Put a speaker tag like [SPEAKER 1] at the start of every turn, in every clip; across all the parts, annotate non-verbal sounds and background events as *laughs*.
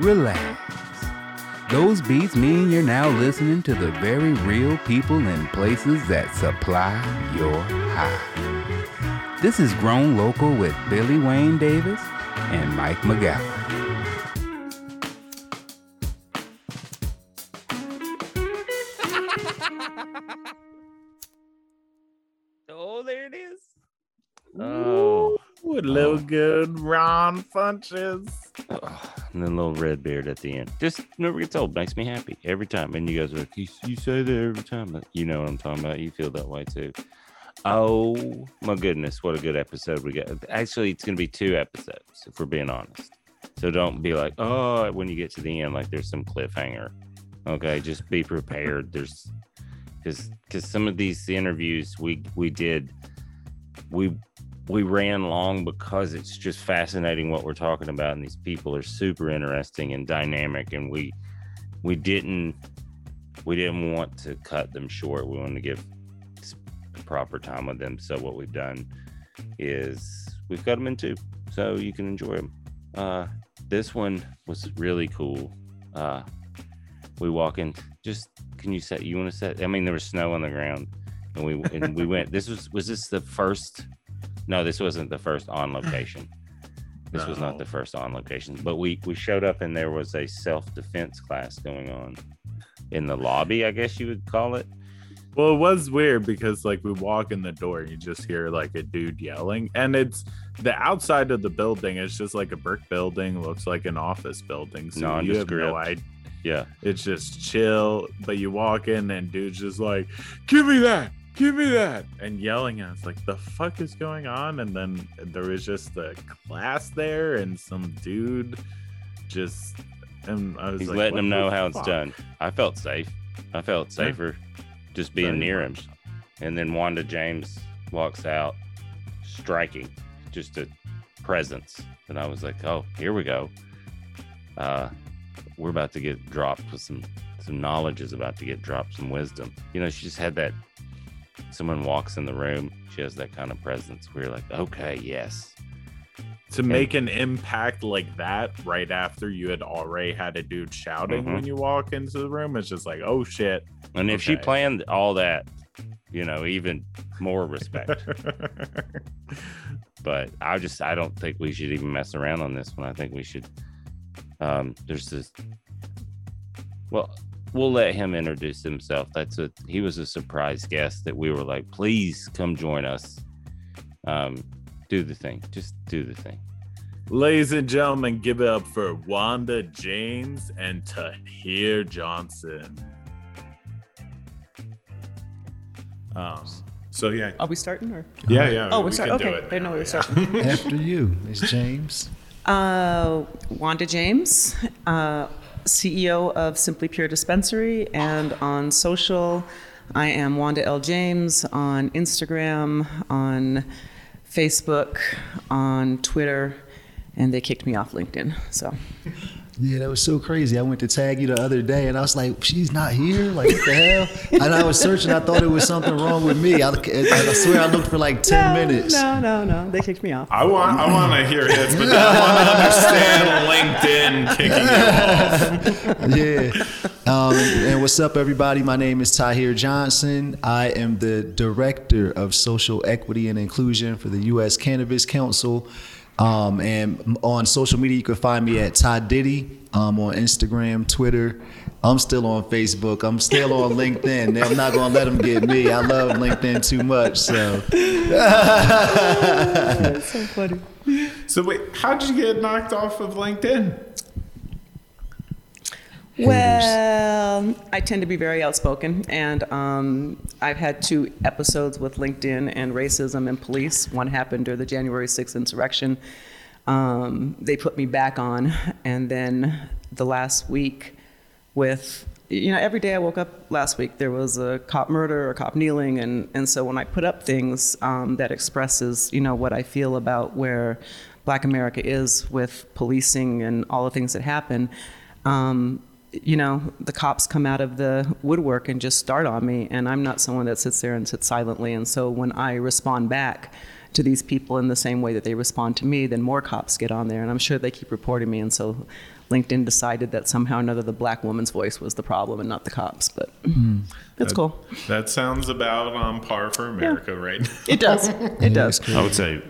[SPEAKER 1] relax. Those beats mean you're now listening to the very real people and places that supply your high. This is Grown Local with Billy Wayne Davis and Mike McGowan. *laughs*
[SPEAKER 2] Oh, there it is.
[SPEAKER 3] Oh,
[SPEAKER 4] Ooh, a little oh. good Ron Funches.
[SPEAKER 3] oh, and then little red beard at the end. Just never gets old. Makes me happy every time. And you guys are like, you, you say that every time. You know what I'm talking about. You feel that way too. Oh my goodness, what a good episode we got. Actually, it's gonna be two episodes if we're being honest. So don't be like, oh, when you get to the end, like there's some cliffhanger. Okay, just be prepared. There's because because some of these interviews we we did we we ran long because it's just fascinating what we're talking about and these people are super interesting and dynamic and we we didn't we didn't want to cut them short. We wanted to give proper time with them. So what we've done is we've cut them in two so you can enjoy them uh this one was really cool. Uh we walk in just can you set you want to set i mean there was snow on the ground and we and we *laughs* went this was was this the first no this wasn't the first on *sighs* location this was not the first on location but we we showed up and there was a self-defense class going on in the lobby i guess you would call it
[SPEAKER 4] Well, it was weird because like we walk in the door, you just hear like a dude yelling, and it's the outside of the building is just like a brick building, looks like an office building. So you have no idea.
[SPEAKER 3] yeah
[SPEAKER 4] It's just chill, but you walk in and dude's just like, "Give me that, give me that," and yelling at us like, "The fuck is going on?" And then there was just the class there and some dude just, and I was
[SPEAKER 3] he's
[SPEAKER 4] like,
[SPEAKER 3] letting
[SPEAKER 4] "What
[SPEAKER 3] them know how it's done. I felt safe. I felt safer just being
[SPEAKER 4] Very
[SPEAKER 3] near him. And then wanda james walks out striking just a presence. And i was like oh here we go. Uh we're about to get dropped with some some knowledge is about to get dropped some wisdom. You know she just had that someone walks in the room she has that kind of presence we're like okay yes
[SPEAKER 4] to make an impact like that right after you had already had a dude shouting
[SPEAKER 3] Mhm.
[SPEAKER 4] when you walk into the room it's just like oh shit
[SPEAKER 3] and if she planned all that you know even more respect *laughs* but I just I don't think we should even mess around on this one. I think we should. Um, there's this. Well, we'll let him introduce himself. That's a he was a surprise guest that we were like, please come join us. Um, do the thing, just do the thing.
[SPEAKER 4] ladies and gentlemen give it up for wanda james and tahir johnson um so yeah
[SPEAKER 5] Are we starting or?
[SPEAKER 4] yeah yeah
[SPEAKER 5] Oh,
[SPEAKER 4] we
[SPEAKER 5] we're starting.
[SPEAKER 4] can do
[SPEAKER 5] Okay,
[SPEAKER 4] it
[SPEAKER 5] I know
[SPEAKER 4] now,
[SPEAKER 5] we're starting.
[SPEAKER 6] After you, Miss James.
[SPEAKER 5] Uh, Wanda James, uh, CEO of Simply Pure Dispensary, and on social, I am Wanda L. James on Instagram, on Facebook, on Twitter, and they kicked me off LinkedIn. So *laughs*
[SPEAKER 6] Yeah, that was so crazy. I went to tag you the other day, and I was like, "She's not here! Like, what the hell?" *laughs* And I was searching. I thought it was something wrong with me. I, I swear, I looked for like ten
[SPEAKER 5] no,
[SPEAKER 6] minutes.
[SPEAKER 5] No, no, no. They kicked me off.
[SPEAKER 4] I want I want to hear his, but then I want to *laughs* understand LinkedIn kicking you off. *laughs*
[SPEAKER 6] yeah. Um, and what's up, everybody? My name is Tahir Johnson. I am the Director of Social Equity and Inclusion for the U.S. Cannabis Council. Um, and on social media, you can find me at Ty Diddy um, on Instagram, Twitter. I'm still on Facebook. I'm still on LinkedIn. I'm not going to let them get me. I love LinkedIn too much. So *laughs* *laughs*
[SPEAKER 5] That's so funny.
[SPEAKER 4] So wait, how did you get knocked off of LinkedIn?
[SPEAKER 5] Well, I tend to be very outspoken, and um, I've had two episodes with LinkedIn and racism and police. One happened during the January 6th insurrection. Um, they put me back on, and then the last week with you know every day I woke up last week there was a cop murder or a cop kneeling and and so when I put up things um, that expresses you know what I feel about where Black America is with policing and all the things that happen. Um, you know, the cops come out of the woodwork and just start on me, and I'm not someone that sits there and sits silently. And so when I respond back to these people in the same way that they respond to me, then more cops get on there, and I'm sure they keep reporting me. And so LinkedIn decided that somehow or another the black woman's voice was the problem and not the cops. But hmm.
[SPEAKER 4] that's That-
[SPEAKER 5] cool.
[SPEAKER 4] That sounds about on par for America right now.
[SPEAKER 5] It does. *laughs* It does.
[SPEAKER 7] I would say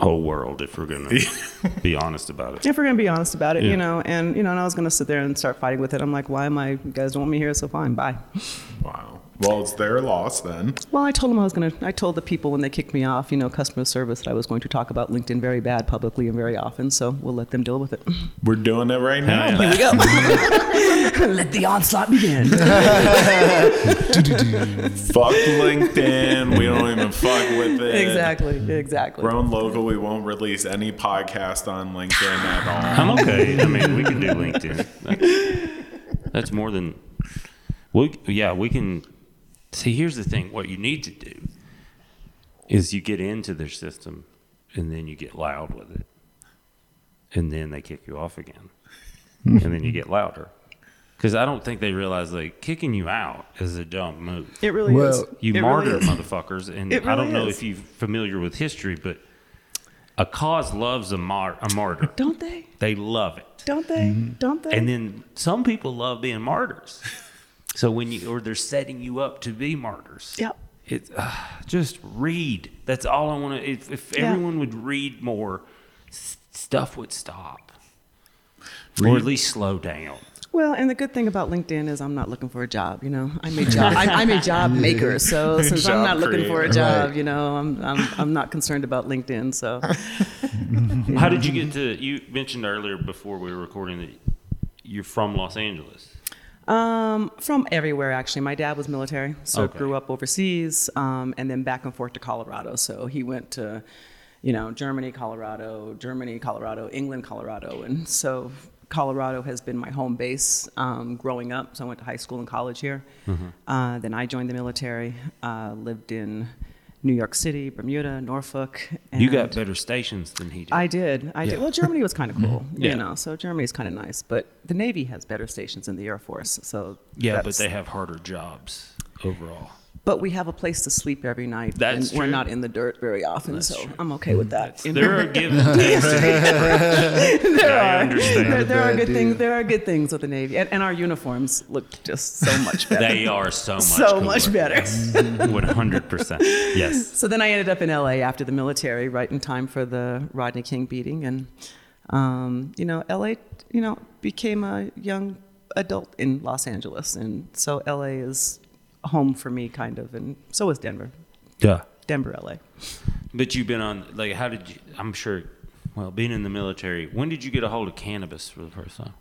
[SPEAKER 7] whole world if we're gonna *laughs* be honest about it.
[SPEAKER 5] If we're gonna be honest about it,
[SPEAKER 7] Yeah.
[SPEAKER 5] you know, and you know, and I was gonna sit there and start fighting with it. I'm like, why am I? You guys don't want me here, so fine, bye.
[SPEAKER 4] Wow. Well, it's their loss then.
[SPEAKER 5] Well, I told them I was gonna. I told the people when they kicked me off, you know, customer service, that I was going to talk about LinkedIn very bad publicly and very often. So we'll let them deal with it. *laughs*
[SPEAKER 4] We're doing it right now.
[SPEAKER 7] Yeah.
[SPEAKER 5] Here we go. *laughs* *laughs* let the onslaught begin.
[SPEAKER 4] Fuck LinkedIn. We don't even fuck with it.
[SPEAKER 5] exactly. Exactly.
[SPEAKER 4] Grown local. We won't release any podcast on LinkedIn at all.
[SPEAKER 7] I'm okay. I mean, we can do LinkedIn. That- That's more than. We yeah, we can. See, here's the thing. What you need to do is you get into their system, and then you get loud with it, and then they kick you off again, and then you get louder. Because I don't think they realize like kicking you out is a dumb move.
[SPEAKER 5] It really is.
[SPEAKER 7] You
[SPEAKER 5] It
[SPEAKER 7] martyr
[SPEAKER 5] really is.
[SPEAKER 7] motherfuckers, and
[SPEAKER 5] It
[SPEAKER 7] I don't know
[SPEAKER 5] is.
[SPEAKER 7] if you're familiar with history, but a cause loves a, mar- a martyr.
[SPEAKER 5] Don't they?
[SPEAKER 7] They love it.
[SPEAKER 5] Don't they? Mm-hmm. Don't they?
[SPEAKER 7] And then some people love being martyrs. So when you or they're setting you up to be martyrs.
[SPEAKER 5] Yep.
[SPEAKER 7] It uh, just read. That's all I want to. If, if
[SPEAKER 5] Yeah.
[SPEAKER 7] everyone would read more, s- stuff would stop, or at least slow down.
[SPEAKER 5] Well, and the good thing about LinkedIn is I'm not looking for a job. You know, I'm a *laughs* job. I'm, I'm a job maker. So *laughs* since I'm
[SPEAKER 4] Job
[SPEAKER 5] not looking for a job,
[SPEAKER 6] Right.
[SPEAKER 5] you know, I'm, I'm I'm not concerned about LinkedIn. So
[SPEAKER 7] How did you get to? You mentioned earlier before we were recording that you're from Los Angeles.
[SPEAKER 5] Um, from everywhere, actually. My dad was military, so
[SPEAKER 7] Okay.
[SPEAKER 5] grew up overseas, um, and then back and forth to Colorado. So he went to, you know, Germany, Colorado, Germany, Colorado, England, Colorado, and so Colorado has been my home base um, growing up. So I went to high school and college here. Uh, then I joined the military. Uh, lived in New York City, Bermuda, Norfolk. And
[SPEAKER 7] You got better stations than he did.
[SPEAKER 5] I did. I did. Well, Germany was kind of cool, *laughs*
[SPEAKER 7] Yeah.
[SPEAKER 5] you know. So Germany's kind of nice, but the Navy has better stations than the Air Force. So
[SPEAKER 7] yeah, but they have harder jobs overall.
[SPEAKER 5] But we have a place to sleep every night.
[SPEAKER 7] That's
[SPEAKER 5] and We're not in the dirt very often,
[SPEAKER 7] That's
[SPEAKER 5] so
[SPEAKER 7] true.
[SPEAKER 5] I'm okay with that. You?
[SPEAKER 7] There are give and takes
[SPEAKER 5] there are. *laughs* There, there are good
[SPEAKER 6] deal.
[SPEAKER 5] things. There are good things with the Navy, and, and our uniforms look just so much better.
[SPEAKER 7] They are so much
[SPEAKER 5] so much better. *laughs*
[SPEAKER 7] One hundred percent. Yes.
[SPEAKER 5] So then I ended up in LA after the military, right in time for the Rodney King beating, and um, you know, LA, you know, became a young adult in Los Angeles, and so LA is home for me, kind of, and so was Denver.
[SPEAKER 7] Yeah.
[SPEAKER 5] Denver, LA.
[SPEAKER 7] But you've been on like how did you I'm sure well, being in the military, when did you get a hold of cannabis for the first time?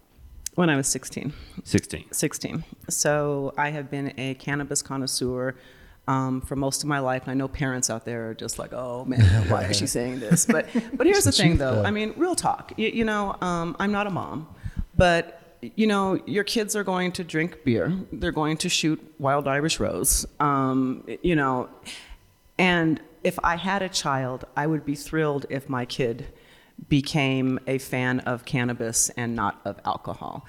[SPEAKER 5] When I was 16.
[SPEAKER 7] Sixteen.
[SPEAKER 5] 16. So I have been a cannabis connoisseur um, for most of my life. And I know parents out there are just like, oh man, *laughs* why is she saying this? But but here's the thing though. I mean, real talk. You, you know, um, I'm not a mom, but you know, your kids are going to drink beer. They're going to shoot wild Irish rose. Um, you know, and if I had a child, I would be thrilled if my kid became a fan of cannabis and not of alcohol.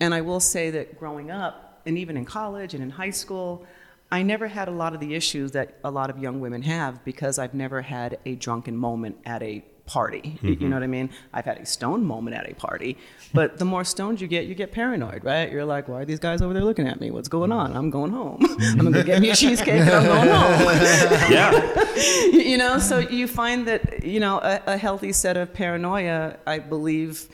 [SPEAKER 5] And I will say that growing up, and even in college and in high school, I never had a lot of the issues that a lot of young women have because I've never had a drunken moment at a party. Y- You know what I mean? I've had a stoned moment at a party, but the more stoned you get, you get paranoid, right? You're like, why are these guys over there looking at me? What's going on? I'm going home. *laughs* I'm gonna go get me a cheesecake and I'm going home. *laughs*
[SPEAKER 7] Yeah. *laughs*
[SPEAKER 5] you know, so you find that, you know, a, a healthy set of paranoia, I believe,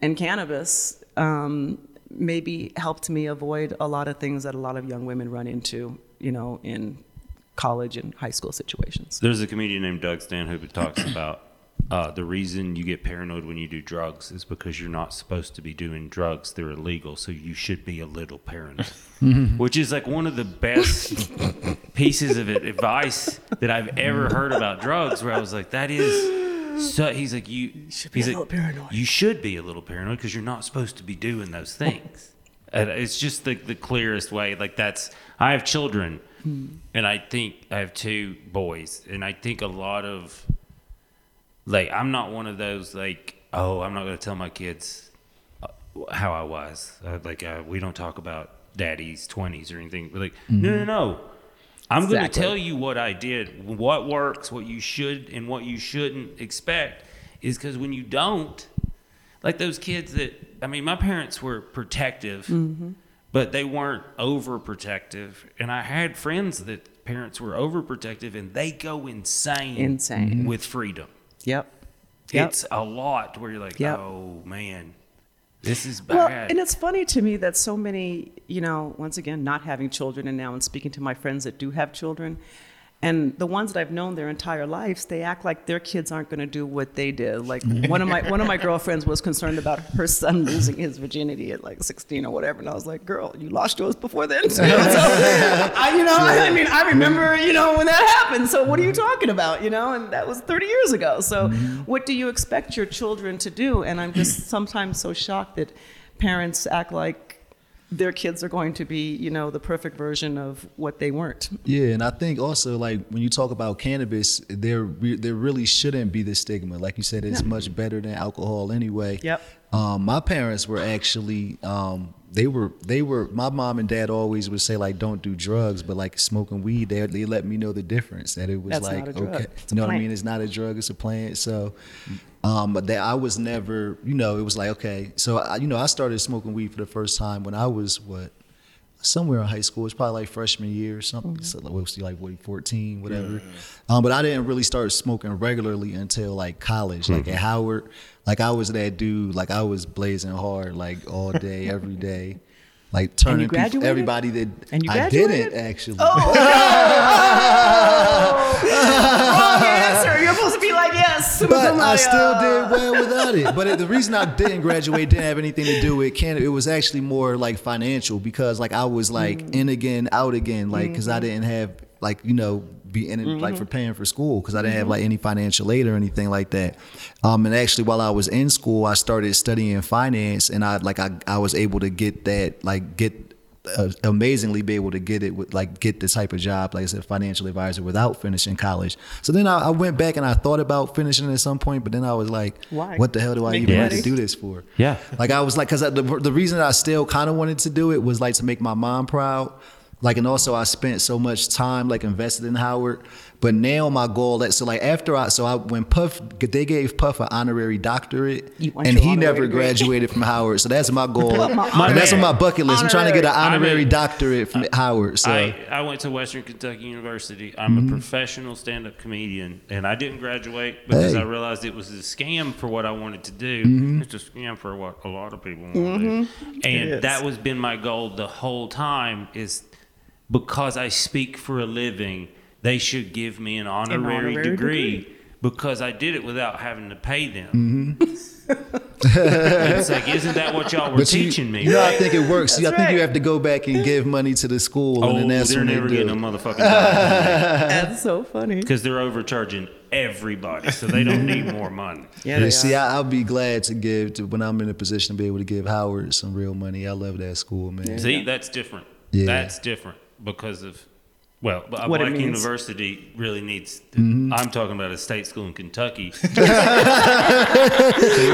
[SPEAKER 5] and cannabis um, maybe helped me avoid a lot of things that a lot of young women run into, you know, in college and high school situations.
[SPEAKER 7] There's a comedian named Doug Stanhope who talks *clears throat* about uh, the reason you get paranoid when you do drugs is because you're not supposed to be doing drugs. They're illegal, so you should be a little paranoid. *laughs* Which is like one of the best pieces of advice that I've ever heard about drugs. Where I was like, that is so. He's like, you.
[SPEAKER 5] Should be
[SPEAKER 7] he's
[SPEAKER 5] a
[SPEAKER 7] like,
[SPEAKER 5] little paranoid.
[SPEAKER 7] You should be a little paranoid because you're not supposed to be doing those things. And it's just the, the clearest way. Like that's I have children, and I think I have two boys, and I think a lot of like I'm not one of those like oh I'm not going to tell my kids uh, how I was uh, like uh, we don't talk about daddy's twenties or anything. But like no no no. I'm going to tell you what I did, what works, what you should and what you shouldn't expect is because when you don't, like those kids that I mean, my parents were protective, but they weren't overprotective, and I had friends that parents were overprotective, and they go insane,
[SPEAKER 5] Insane.
[SPEAKER 7] with freedom.
[SPEAKER 5] Yep. Yep.
[SPEAKER 7] It's a lot where you're like,
[SPEAKER 5] Yep.
[SPEAKER 7] oh man, this is
[SPEAKER 5] Well,
[SPEAKER 7] bad.
[SPEAKER 5] and it's funny to me that so many, you know, once again, not having children, and now and speaking to my friends that do have children, and the ones that I've known their entire lives, they act like their kids aren't going to do what they did. Like one of my one of my girlfriends was concerned about her son *laughs* losing his virginity at like 16 or whatever, and I was like, "Girl, you lost yours before then." *laughs* So, I, you know, I mean, I remember, you know, when that happened. So what are you talking about? You know, and that was 30 years ago. So what do you expect your children to do? And I'm just sometimes so shocked that parents act like their kids are going to be, you know, the perfect version of what they weren't.
[SPEAKER 6] Yeah, and I think also like when you talk about cannabis, there re- there really shouldn't be the stigma. Like you said, it's much better than alcohol anyway.
[SPEAKER 5] Yep.
[SPEAKER 6] Um, my parents were actually um, they were they were my mom and dad always would say like don't do drugs, but like smoking weed, they they let me know the difference that it was
[SPEAKER 5] That's
[SPEAKER 6] like
[SPEAKER 5] not a drug.
[SPEAKER 6] okay, you know what I mean? It's not a drug, it's a plant. So. Um, but that I was never, you know, it was like okay. So I, you know, I started smoking weed for the first time when I was what somewhere in high school. It's probably like freshman year or something.
[SPEAKER 5] Mm-hmm.
[SPEAKER 6] So like, what was he, like what, 14, whatever. Um, but I didn't really start smoking regularly until like college, like at Howard. Like I was that dude. Like I was blazing hard, like all day, every day. Like turning people, everybody that
[SPEAKER 5] And you
[SPEAKER 6] I didn't actually. Oh, no.
[SPEAKER 5] Wrong answer. You're supposed to be like, yes. *laughs*
[SPEAKER 6] But I still did well without it. But it, the reason I didn't graduate didn't have anything to do with Canada. It was actually more like financial because like I was like
[SPEAKER 5] Mm.
[SPEAKER 6] in again, out again, like because I didn't have like you know be in it like
[SPEAKER 5] Mm-hmm.
[SPEAKER 6] for paying for school because I didn't have like any financial aid or anything like that. Um, and actually while I was in school, I started studying finance, and I like I I was able to get that like get uh, amazingly be able to get it with like get the type of job like I said financial advisor without finishing college. So then I, I went back and I thought about finishing at some point, but then I was like,
[SPEAKER 5] Why?
[SPEAKER 6] What the hell do I
[SPEAKER 5] Make
[SPEAKER 6] even have
[SPEAKER 5] money.
[SPEAKER 6] to do this for?
[SPEAKER 3] Yeah.
[SPEAKER 6] Like I was like, because the the reason I still kind of wanted to do it was like to make my mom proud. Like and also I spent so much time like invested in Howard. But now my goal that so like after I so I when Puff they gave Puff an honorary doctorate and he
[SPEAKER 5] honorary
[SPEAKER 6] never
[SPEAKER 5] degree?
[SPEAKER 6] graduated from Howard. So that's my goal.
[SPEAKER 5] My
[SPEAKER 6] and that's on my bucket list. I'm trying to get an
[SPEAKER 7] Honorary.
[SPEAKER 6] honorary
[SPEAKER 7] I mean-
[SPEAKER 6] doctorate from Howard. So
[SPEAKER 7] I, I went to Western Kentucky University. I'm
[SPEAKER 6] Mm-hmm.
[SPEAKER 7] a professional stand-up comedian, and I didn't graduate because
[SPEAKER 6] Hey.
[SPEAKER 7] I realized it was a scam for what I wanted to do.
[SPEAKER 6] Mm-hmm.
[SPEAKER 7] It's a scam for what a lot of people want to do, and that was been my goal the whole time. Is because I speak for a living, they should give me an honorary,
[SPEAKER 5] honorary
[SPEAKER 7] degree. Because I did it without having to pay them.
[SPEAKER 6] Mm-hmm.
[SPEAKER 7] it's like, isn't that what y'all were
[SPEAKER 6] But you-
[SPEAKER 7] teaching me?
[SPEAKER 6] You know, I think it works. See, I
[SPEAKER 5] That's
[SPEAKER 6] think you have to go back and give money to the school, and
[SPEAKER 7] Oh,
[SPEAKER 6] then that's
[SPEAKER 7] they're
[SPEAKER 6] when they
[SPEAKER 7] never getting a motherfucking. *laughs*
[SPEAKER 5] That's so funny. *laughs*
[SPEAKER 7] because they're overcharging everybody, so they don't need more money.
[SPEAKER 5] Yeah, *laughs*
[SPEAKER 6] Yeah,
[SPEAKER 5] they
[SPEAKER 6] see. I, I'll be glad to give to when I'm in a position to be able to give Howard some real money. I love that school, man.
[SPEAKER 7] See, that's different.
[SPEAKER 6] Yeah.
[SPEAKER 7] That's different because of well, a
[SPEAKER 5] What
[SPEAKER 7] black university really needs.
[SPEAKER 6] Mm-hmm.
[SPEAKER 7] I'm talking about a state school in Kentucky. *laughs* so we're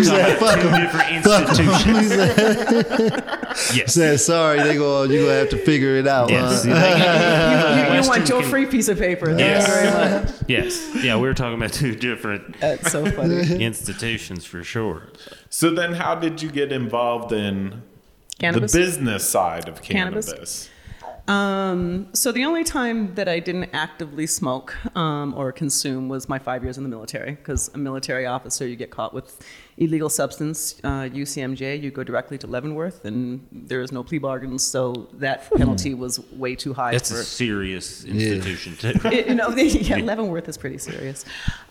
[SPEAKER 7] talking about two different institutions. *laughs* yes.
[SPEAKER 6] Said sorry, they go. You're gonna have to figure it out.
[SPEAKER 7] Yes.
[SPEAKER 6] huh?
[SPEAKER 7] See, they-
[SPEAKER 5] You, you
[SPEAKER 7] Western
[SPEAKER 5] want your
[SPEAKER 7] Ken-
[SPEAKER 5] free piece of paper. Thank
[SPEAKER 7] Yes.
[SPEAKER 5] you very much. *laughs*
[SPEAKER 7] Yes. Yeah, we were talking about two different
[SPEAKER 5] That's so funny.
[SPEAKER 7] institutions for sure.
[SPEAKER 8] So then, how did you get involved in
[SPEAKER 5] Cannabis?
[SPEAKER 8] the business side of
[SPEAKER 5] Cannabis?
[SPEAKER 8] cannabis?
[SPEAKER 5] Um, so the only time that I didn't actively smoke um, or consume was my five years in the military. Because a military officer, you get caught with illegal substance, uh, UCMJ, you go directly to Leavenworth, and there is no plea bargains. So that penalty was way too high
[SPEAKER 7] That's
[SPEAKER 5] for
[SPEAKER 7] a serious institution too. *laughs*
[SPEAKER 5] it- you know, *laughs* yeah, *laughs* Leavenworth is pretty serious.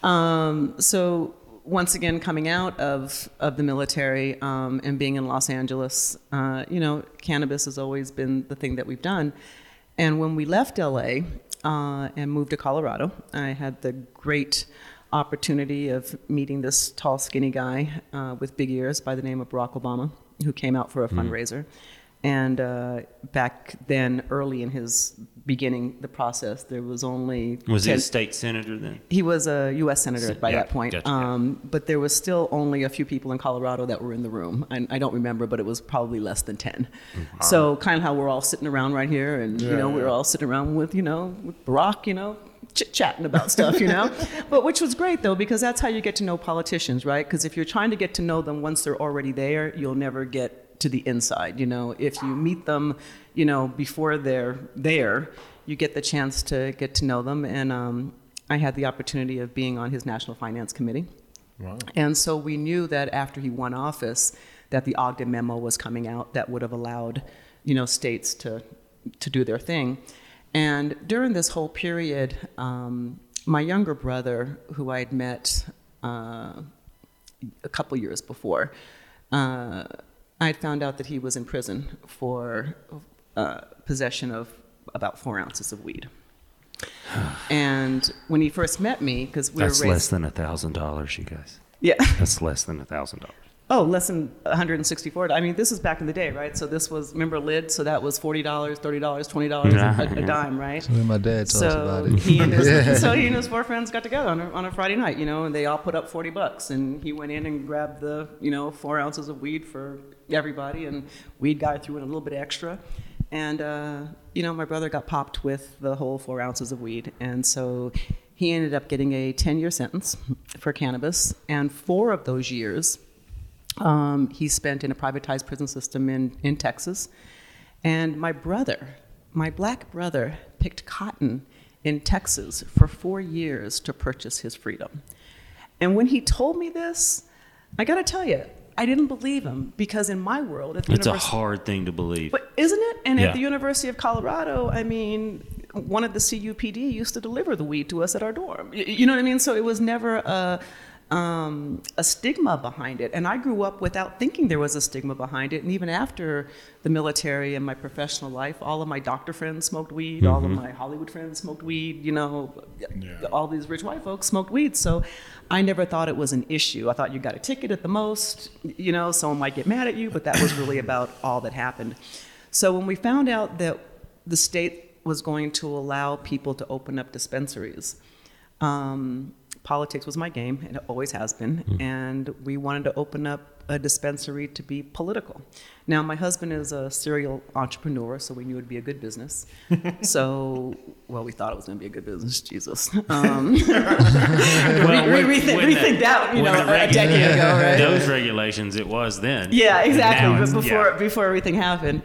[SPEAKER 5] Um, so once again, coming out of of the military um, and being in Los Angeles, uh, you know, cannabis has always been the thing that we've done. And when we left LA uh, and moved to Colorado, I had the great opportunity of meeting this tall, skinny guy uh, with big ears by the name of Barack Obama, who came out for a fundraiser. And uh, back then, early in his beginning the process, there was only
[SPEAKER 7] Was he a
[SPEAKER 5] 10
[SPEAKER 7] state senator then?
[SPEAKER 5] he was a U.S. senator by
[SPEAKER 7] yeah,
[SPEAKER 5] that point,
[SPEAKER 7] gotcha, yeah.
[SPEAKER 5] um, but there was still only a few people in Colorado that were in the room. I, I don't remember, but it was probably less than ten. So kind of how we're all sitting around right here, and you know we're all sitting around with you know with Barack, you know, chit chatting about stuff, you know? *laughs* but which was great though, because that's how you get to know politicians, right? Because if you're trying to get to know them once they're already there, you'll never get to the inside, you know? If you meet them, you know, before they're there, you get the chance to get to know them. And um, I had the opportunity of being on his National Finance Committee.
[SPEAKER 8] Wow.
[SPEAKER 5] And so we knew that after he won office, that the Ogden memo was coming out that would have allowed, you know, states to to do their thing. And during this whole period, um, my younger brother, who I had met uh, a couple years before, uh, I had found out that he was in prison for uh, possession of about four ounces of weed. And when he first met me, because we
[SPEAKER 7] That's
[SPEAKER 5] were raised,
[SPEAKER 7] less than a thousand dollars, you guys.
[SPEAKER 5] yeah. *laughs*
[SPEAKER 7] That's less than a thousand dollars.
[SPEAKER 5] Oh, less than 164. I mean, this is back in the day, right? So this was remember lid, so that was forty dollars, thirty dollars, twenty dollars a, a *laughs* dime, right?
[SPEAKER 6] When my dad talks
[SPEAKER 5] So
[SPEAKER 6] about it.
[SPEAKER 5] he and his *laughs* so he and his four friends got together on a, on a Friday night, you know, and they all put up forty bucks, and he went in and grabbed the you know four ounces of weed for everybody, and weed guy threw in a little bit extra, and uh, you know my brother got popped with the whole four ounces of weed, and so he ended up getting a ten year sentence for cannabis, and four of those years um, he spent in a privatized prison system in, in Texas. And my brother, my black brother, picked cotton in Texas for four years to purchase his freedom. And when he told me this, I gotta tell you, I didn't believe him because in my world, at the
[SPEAKER 7] It's a hard thing to believe.
[SPEAKER 5] but isn't it? And
[SPEAKER 7] Yeah.
[SPEAKER 5] at the University of Colorado, I mean, one of the CUPD used to deliver the weed to us at our dorm. You know what I mean? So it was never a um, a stigma behind it. And I grew up without thinking there was a stigma behind it. And even after the military and my professional life, all of my doctor friends smoked weed. All of my Hollywood friends smoked weed. You know, all these rich white folks smoked weed. So I never thought it was an issue. I thought you got a ticket at the most. You know, someone might get mad at you, but that was really about all that happened. So when we found out that the state was going to allow people to open up dispensaries, um, politics was my game, and it always has been. And we wanted to open up a dispensary to be political. Now, my husband is a serial entrepreneur, so we knew it'd be a good business. *laughs* so, well, we thought it was going to be a good business. Jesus. *laughs* Um,
[SPEAKER 7] Well, *laughs*
[SPEAKER 5] we, we, rethink,
[SPEAKER 7] when
[SPEAKER 5] rethink that, you know,
[SPEAKER 7] the
[SPEAKER 5] a decade ago, right?
[SPEAKER 7] Those regulations, it was then.
[SPEAKER 5] Yeah, exactly. But before
[SPEAKER 7] yeah.
[SPEAKER 5] before everything happened,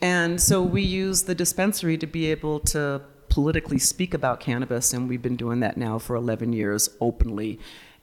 [SPEAKER 5] and so we used the dispensary to be able to politically speak about cannabis, and we've been doing that now for 11 years openly,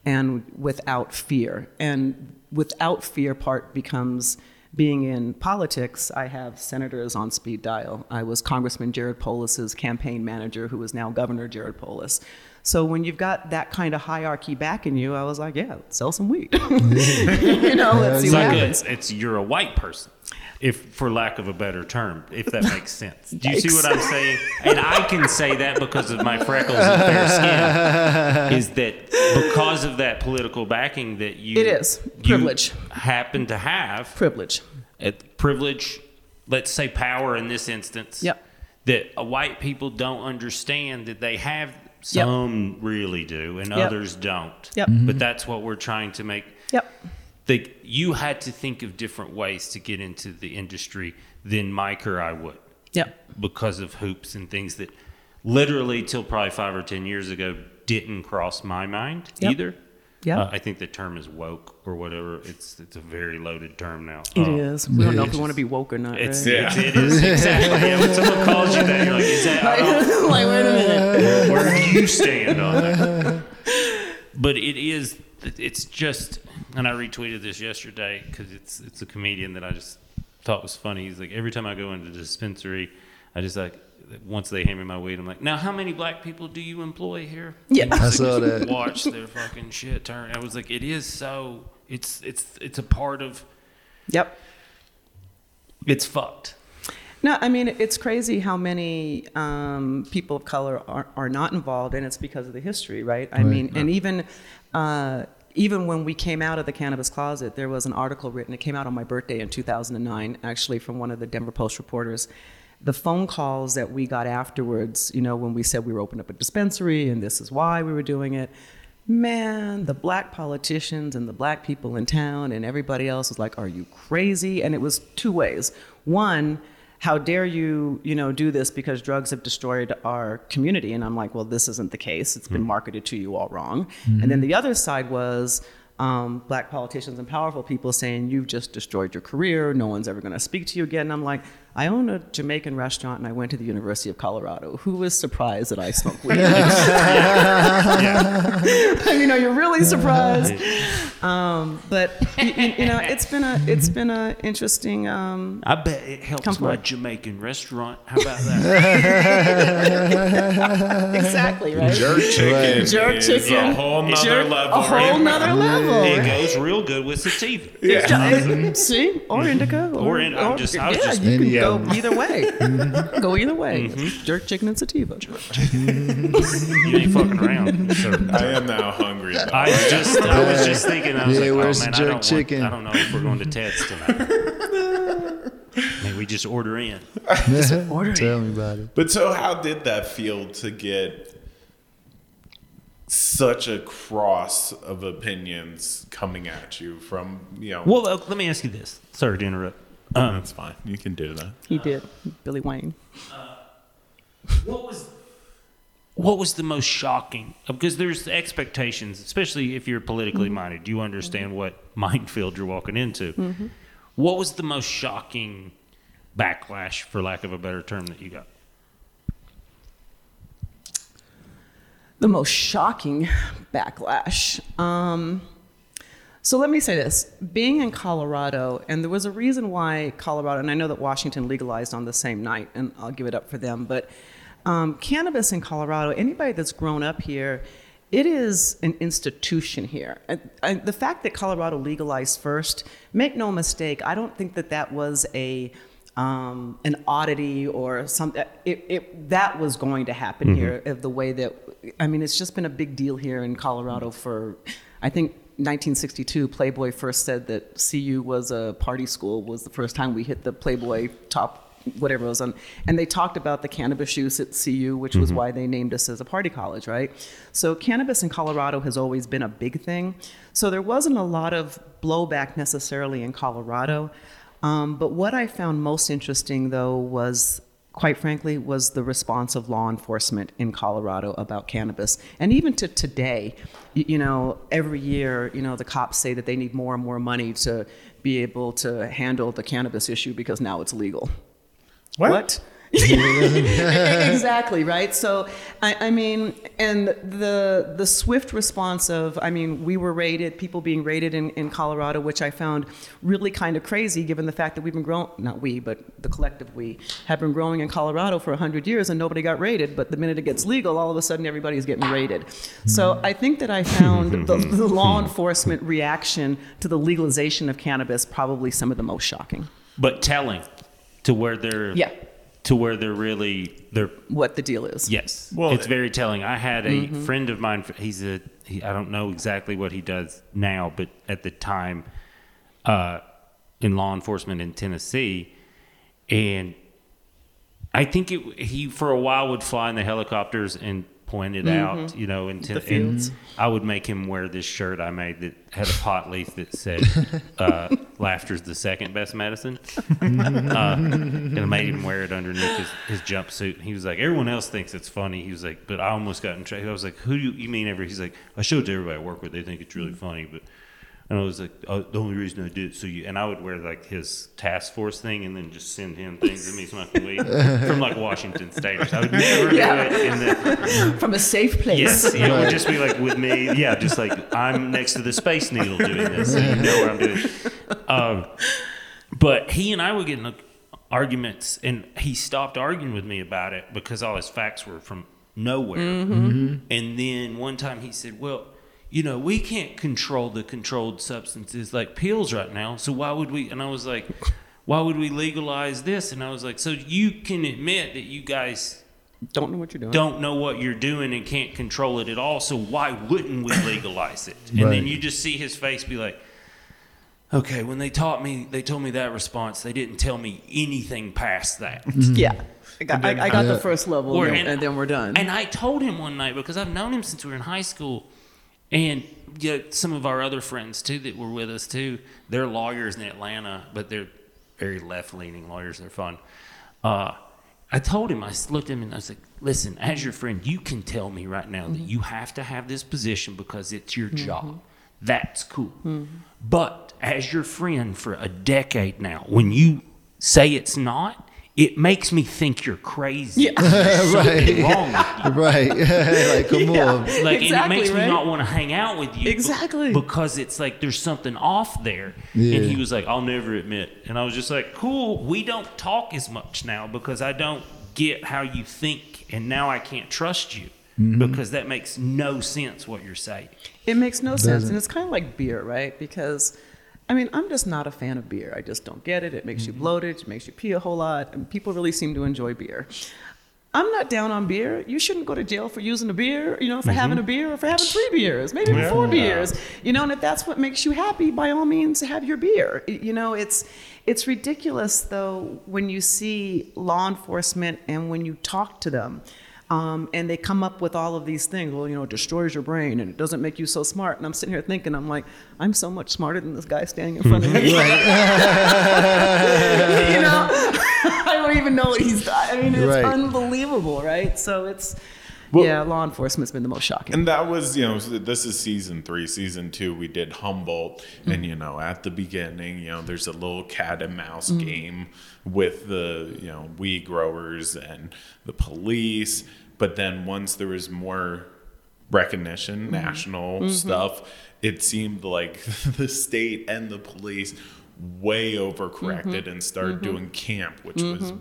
[SPEAKER 5] and without fear. And without fear part becomes being in politics. I have senators on speed dial. I was Congressman Jared Polis's campaign manager, who is now Governor Jared Polis. So when you've got that kind of hierarchy backing you, I was like, yeah, sell some weed. *laughs* you know, let's see
[SPEAKER 7] It's
[SPEAKER 5] what
[SPEAKER 7] like
[SPEAKER 5] happens.
[SPEAKER 7] a, it's you're a white person, if for lack of a better term, if that makes sense. Do you see what I'm saying? And I can say that because of my freckles and fair *laughs* skin. Is that because of that political backing that you
[SPEAKER 5] It is.
[SPEAKER 7] you
[SPEAKER 5] Privilege.
[SPEAKER 7] happen to have
[SPEAKER 5] privilege.
[SPEAKER 7] at privilege, let's say power in this instance.
[SPEAKER 5] Yep.
[SPEAKER 7] That white people don't understand that they have. Some really do, and
[SPEAKER 5] Yep.
[SPEAKER 7] others don't.
[SPEAKER 5] Yep. Mm-hmm.
[SPEAKER 7] But that's what we're trying to make
[SPEAKER 5] Yep.
[SPEAKER 7] the, you had to think of different ways to get into the industry than Mike or I would
[SPEAKER 5] Yep.
[SPEAKER 7] because of hoops and things that literally till probably five or ten years ago didn't cross my mind
[SPEAKER 5] Yep.
[SPEAKER 7] either.
[SPEAKER 5] Yep.
[SPEAKER 7] Uh, I think the term is woke or whatever. It's it's a very loaded term now.
[SPEAKER 5] It
[SPEAKER 7] Uh,
[SPEAKER 5] is. We don't know if we want to be woke or not.
[SPEAKER 7] It's,
[SPEAKER 5] right?
[SPEAKER 7] it's it is exactly. Yeah, when someone calls you that, you're like, is that? I
[SPEAKER 5] like, *laughs* wait a minute. *laughs*
[SPEAKER 7] where do you stand on that? But it is. It's just, and I retweeted this yesterday because it's it's a comedian that I just thought was funny. He's like, every time I go into the dispensary, I just like once they hand me my weed, I'm like, now how many black people do you employ here?
[SPEAKER 5] Yeah.
[SPEAKER 7] And
[SPEAKER 6] I saw *laughs* that.
[SPEAKER 7] Watch their fucking shit turn. I was like, it is so. It's it's it's a part of.
[SPEAKER 5] Yep.
[SPEAKER 7] It's fucked.
[SPEAKER 5] No, I mean it's crazy how many um, people of color are, are not involved, and it's because of the history, right? I mean, and even uh, even when we came out of the cannabis closet, there was an article written. It came out on my birthday in 2009, actually, from one of the Denver Post reporters. The phone calls that we got afterwards, you know, when we said we were opening up a dispensary and this is why we were doing it. Man, the black politicians and the black people in town and everybody else was like, Are you crazy? And it was two ways. One, how dare you, you know, do this because drugs have destroyed our community? And I'm like, well, this isn't the case. It's been marketed to you all wrong. And then the other side was um, black politicians and powerful people saying, you've just destroyed your career. No one's ever going to speak to you again. And I'm like, I own a Jamaican restaurant and I went to the University of Colorado. Who was surprised that I smoke weed? *laughs* *laughs* you know, you're really surprised. Um, but you, you- you know, it's been a it's been a interesting. Um,
[SPEAKER 7] I bet it helps
[SPEAKER 5] Come
[SPEAKER 7] my. Jamaican restaurant. How about that? *laughs*
[SPEAKER 5] exactly right.
[SPEAKER 8] Jerk chicken.
[SPEAKER 5] Jerk
[SPEAKER 8] is
[SPEAKER 5] chicken.
[SPEAKER 8] A whole nother
[SPEAKER 5] Jerk-
[SPEAKER 8] level.
[SPEAKER 5] A whole nother level.
[SPEAKER 7] it goes real good with sativa.
[SPEAKER 5] Yeah. See, or indica,
[SPEAKER 7] Or in- I'm just- I was
[SPEAKER 5] yeah,
[SPEAKER 7] just-
[SPEAKER 5] you can
[SPEAKER 6] Any
[SPEAKER 5] go either way. *laughs* go either way. Jerk chicken and sativa. *laughs*
[SPEAKER 7] You ain't fucking around. sir.
[SPEAKER 8] I am now hungry. Though.
[SPEAKER 7] I was just, I was just thinking. I was
[SPEAKER 6] Yeah,
[SPEAKER 7] like,
[SPEAKER 6] where's
[SPEAKER 7] oh man,
[SPEAKER 6] the
[SPEAKER 7] I
[SPEAKER 6] jerk
[SPEAKER 7] don't,
[SPEAKER 6] chicken?
[SPEAKER 7] Want, I don't know if we're going to Ted's tonight. *laughs* Maybe we just order in.
[SPEAKER 6] just order Tell me about it.
[SPEAKER 4] But so, how did that feel to get such a cross of opinions coming at you from you know?
[SPEAKER 7] Well, uh, let me ask you this. Sorry to interrupt. Um,
[SPEAKER 8] That's fine. You can do that.
[SPEAKER 5] He did. Billy Wayne.
[SPEAKER 7] what was what was the most shocking? Because there's expectations, especially if you're politically minded. You understand what *laughs* minefield you're walking into. What was the most shocking backlash, for lack of a better term, that you got?
[SPEAKER 5] the most shocking backlash. Um, so let me say this being in Colorado, and there was a reason why Colorado, and I know that Washington legalized on the same night, and I'll give it up for them, but um, cannabis in Colorado, anybody that's grown up here, it is an institution here. And, and the fact that Colorado legalized first, make no mistake, I don't think that that was a um, an oddity or something. It, it, that was going to happen here of the way that, I mean, it's just been a big deal here in Colorado for, I think, 1962. Playboy first said that CU was a party school, was the first time we hit the Playboy top whatever it was on. And they talked about the cannabis use at cu which was why they named us as a party college right? So cannabis in colorado has always been a big thing. So there wasn't a lot of blowback necessarily in colorado. Um, but what i found most interesting though was quite frankly was the response of law enforcement in colorado about cannabis. And even to today you, you know every year you know the cops say that they need more and more money to be able to handle the cannabis issue because now it's legal. What? *laughs* exactly right. So, I, I mean, and the the swift response of, I mean, we were raided, people being raided in, in Colorado, which I found really kind of crazy, given the fact that we've been growing, not we, but the collective we have been growing in Colorado for hundred years, and nobody got raided. But the minute it gets legal, all of a sudden everybody's getting raided. So I think that I found the, *laughs* the law enforcement reaction to the legalization of cannabis probably some of the most shocking.
[SPEAKER 7] But telling to where they're
[SPEAKER 5] Yeah.
[SPEAKER 7] To where they're really they're
[SPEAKER 5] What the deal is.
[SPEAKER 7] Yes,
[SPEAKER 4] Well,
[SPEAKER 7] it's very telling. I had a
[SPEAKER 5] Mm-hmm.
[SPEAKER 7] friend of mine. He's a. He, I don't know exactly what he does now, but at the time, uh, in law enforcement in Tennessee, and I think it. He for a while would fly in the helicopters and point it out. You know,
[SPEAKER 5] Mm-hmm. The fields.
[SPEAKER 7] and I would make him wear this shirt I made that had a pot leaf that said, *laughs* uh, "Laughter's the second best medicine." *laughs* uh, and I made him wear it underneath his, his jumpsuit. He was like, everyone else thinks it's funny. He was like, but I almost got in trouble. I was like, who do you, you mean ever? He's like, I showed it to everybody I work with. They think it's really funny, but. And I was like, oh, the only reason I did it so you and I would wear like his task force thing and then just send him things of me smoking weed *laughs* from like Washington State. or something. I would never
[SPEAKER 5] Yeah.
[SPEAKER 7] do it in the
[SPEAKER 5] From a safe place.
[SPEAKER 7] Yes, it would just be like with me. Yeah, just like I'm next to the Space Needle doing this, so you know what I'm doing. Um, but he and I were getting like, arguments, and he stopped arguing with me about it because all his facts were from nowhere. And then one time he said, "Well." You know, we can't control the controlled substances like pills right now. So why would we? And I was like, why would we legalize this? And I was like, so you can admit that you guys
[SPEAKER 5] Don't know what you're doing.
[SPEAKER 7] don't know what you're doing and can't control it at all. So why wouldn't we legalize it? And
[SPEAKER 6] Right.
[SPEAKER 7] then you just see his face be like, okay, when they taught me, they told me that response. They didn't tell me anything past that. Mm-hmm.
[SPEAKER 5] Yeah. I got, I, I got the first level,
[SPEAKER 7] Or-
[SPEAKER 5] and, and then we're done.
[SPEAKER 7] And I told him one night because I've known him since we were in high school, and yeah, some of our other friends too that were with us too. They're lawyers in Atlanta, but they're very left-leaning lawyers. They're fun. Uh, I told him, I looked at him and I was like, listen, as your friend, you can tell me right now that mm-hmm. you have to have this position because it's your mm-hmm. job. That's cool. Mm-hmm. But as your friend for a decade now, when you say it's not, it makes me think you're crazy. Yeah. *laughs* *laughs* right. wrong with you.
[SPEAKER 6] Right. *laughs* like, come
[SPEAKER 5] Yeah.
[SPEAKER 6] on.
[SPEAKER 7] Like, and it
[SPEAKER 5] Exactly,
[SPEAKER 7] makes me
[SPEAKER 5] right?
[SPEAKER 7] not want to hang out with you. be-
[SPEAKER 5] Exactly.
[SPEAKER 7] Because it's like there's something off there.
[SPEAKER 6] Yeah.
[SPEAKER 7] And he was like, I'll never admit. And I was just like, cool, we don't talk as much now because I don't get how you think. And now I can't trust you
[SPEAKER 6] Mm-hmm.
[SPEAKER 7] because that makes no sense what you're saying.
[SPEAKER 5] It makes no sense.
[SPEAKER 6] Doesn't.
[SPEAKER 5] And it's kind of like beer, right? Because, I mean, I'm just not a fan of beer. I just don't get it. It makes you mm-hmm. bloated, it makes you pee a whole lot, and people really seem to enjoy beer. I'm not down on beer. You shouldn't go to jail for using a beer, you know, for mm-hmm. having a beer or for having three beers, maybe even four beers. You know, and if that's what makes you happy, by all means, have your beer. You know, it's it's ridiculous though when you see law enforcement and when you talk to them. Um, and they come up with all of these things. Well, you know, it destroys your brain and it doesn't make you so smart. And I'm sitting here thinking, I'm like, I'm so much smarter than this guy standing in front of me. *laughs* *laughs* you know, *laughs* I don't even know what he's done. I mean, it's
[SPEAKER 6] Right.
[SPEAKER 5] unbelievable, right? So it's,
[SPEAKER 4] Well-
[SPEAKER 5] yeah, law enforcement's been the most shocking.
[SPEAKER 4] And that was, you know, this is season three. Season two, we did Humboldt. Mm-hmm. And, you know, at the beginning, you know, there's a little cat and mouse mm-hmm. game with the, you know, weed growers and the police. But then once there was more recognition, mm-hmm. national stuff, it seemed like *laughs* the state and the police way overcorrected and started doing camp, which was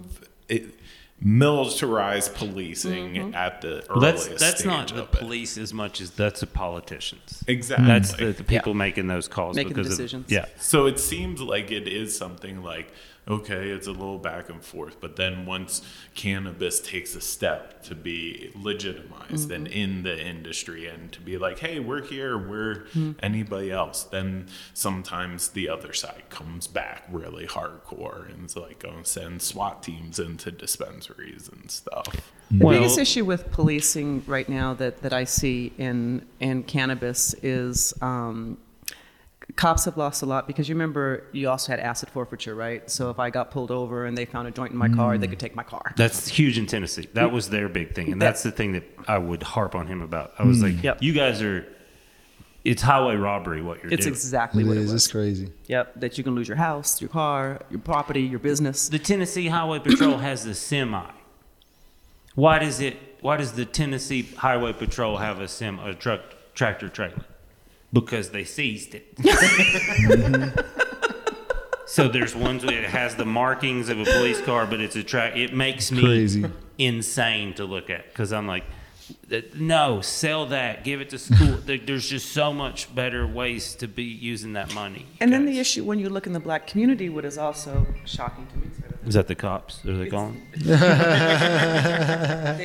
[SPEAKER 4] it, militarized policing mm-hmm. at the
[SPEAKER 7] Well,
[SPEAKER 4] earliest
[SPEAKER 7] that's that's
[SPEAKER 4] stage
[SPEAKER 7] not the
[SPEAKER 4] of it.
[SPEAKER 7] police as much as that's the politicians.
[SPEAKER 4] Exactly.
[SPEAKER 7] That's the, the people making those calls
[SPEAKER 5] Making
[SPEAKER 7] because
[SPEAKER 5] decisions.
[SPEAKER 7] Of, yeah.
[SPEAKER 4] So it seems like it is something like, okay, it's a little back and forth, but then once cannabis takes a step to be legitimized and in the industry and to be like, hey, we're here, we're anybody else, then sometimes the other side comes back really hardcore and it's like, going to send SWAT teams into dispensaries and stuff.
[SPEAKER 5] The
[SPEAKER 7] Well-
[SPEAKER 5] biggest issue with policing right now that, that I see in in cannabis is um, cops have lost a lot because you remember you also had asset forfeiture, right? So if I got pulled over and they found a joint in my car, they mm. could take my car.
[SPEAKER 7] That's huge in Tennessee. That was their big thing, and that's the thing that I would harp on him about. I was mm. like,
[SPEAKER 5] Yep.
[SPEAKER 7] "You guys are, it's highway robbery. What you're doing.
[SPEAKER 5] It's
[SPEAKER 7] doing."
[SPEAKER 5] exactly
[SPEAKER 6] It
[SPEAKER 5] what it
[SPEAKER 6] is. It's crazy.
[SPEAKER 5] Yep, that you can lose your house, your car, your property, your business.
[SPEAKER 7] the Tennessee Highway Patrol has the semi. Why does it? Why does the Tennessee Highway Patrol have a sim a truck tractor trailer? Because they seized it. *laughs* *laughs* so there's ones that has the markings of a police car, but it's a track. It makes me
[SPEAKER 6] Crazy.
[SPEAKER 7] insane to look at because I'm like, no, sell that, give it to school. *laughs* There's just so much better ways to be using that money.
[SPEAKER 5] And then the issue when you look in the black community, what is also shocking to me.
[SPEAKER 7] Is that the cops? Are they calling? *laughs*
[SPEAKER 5] they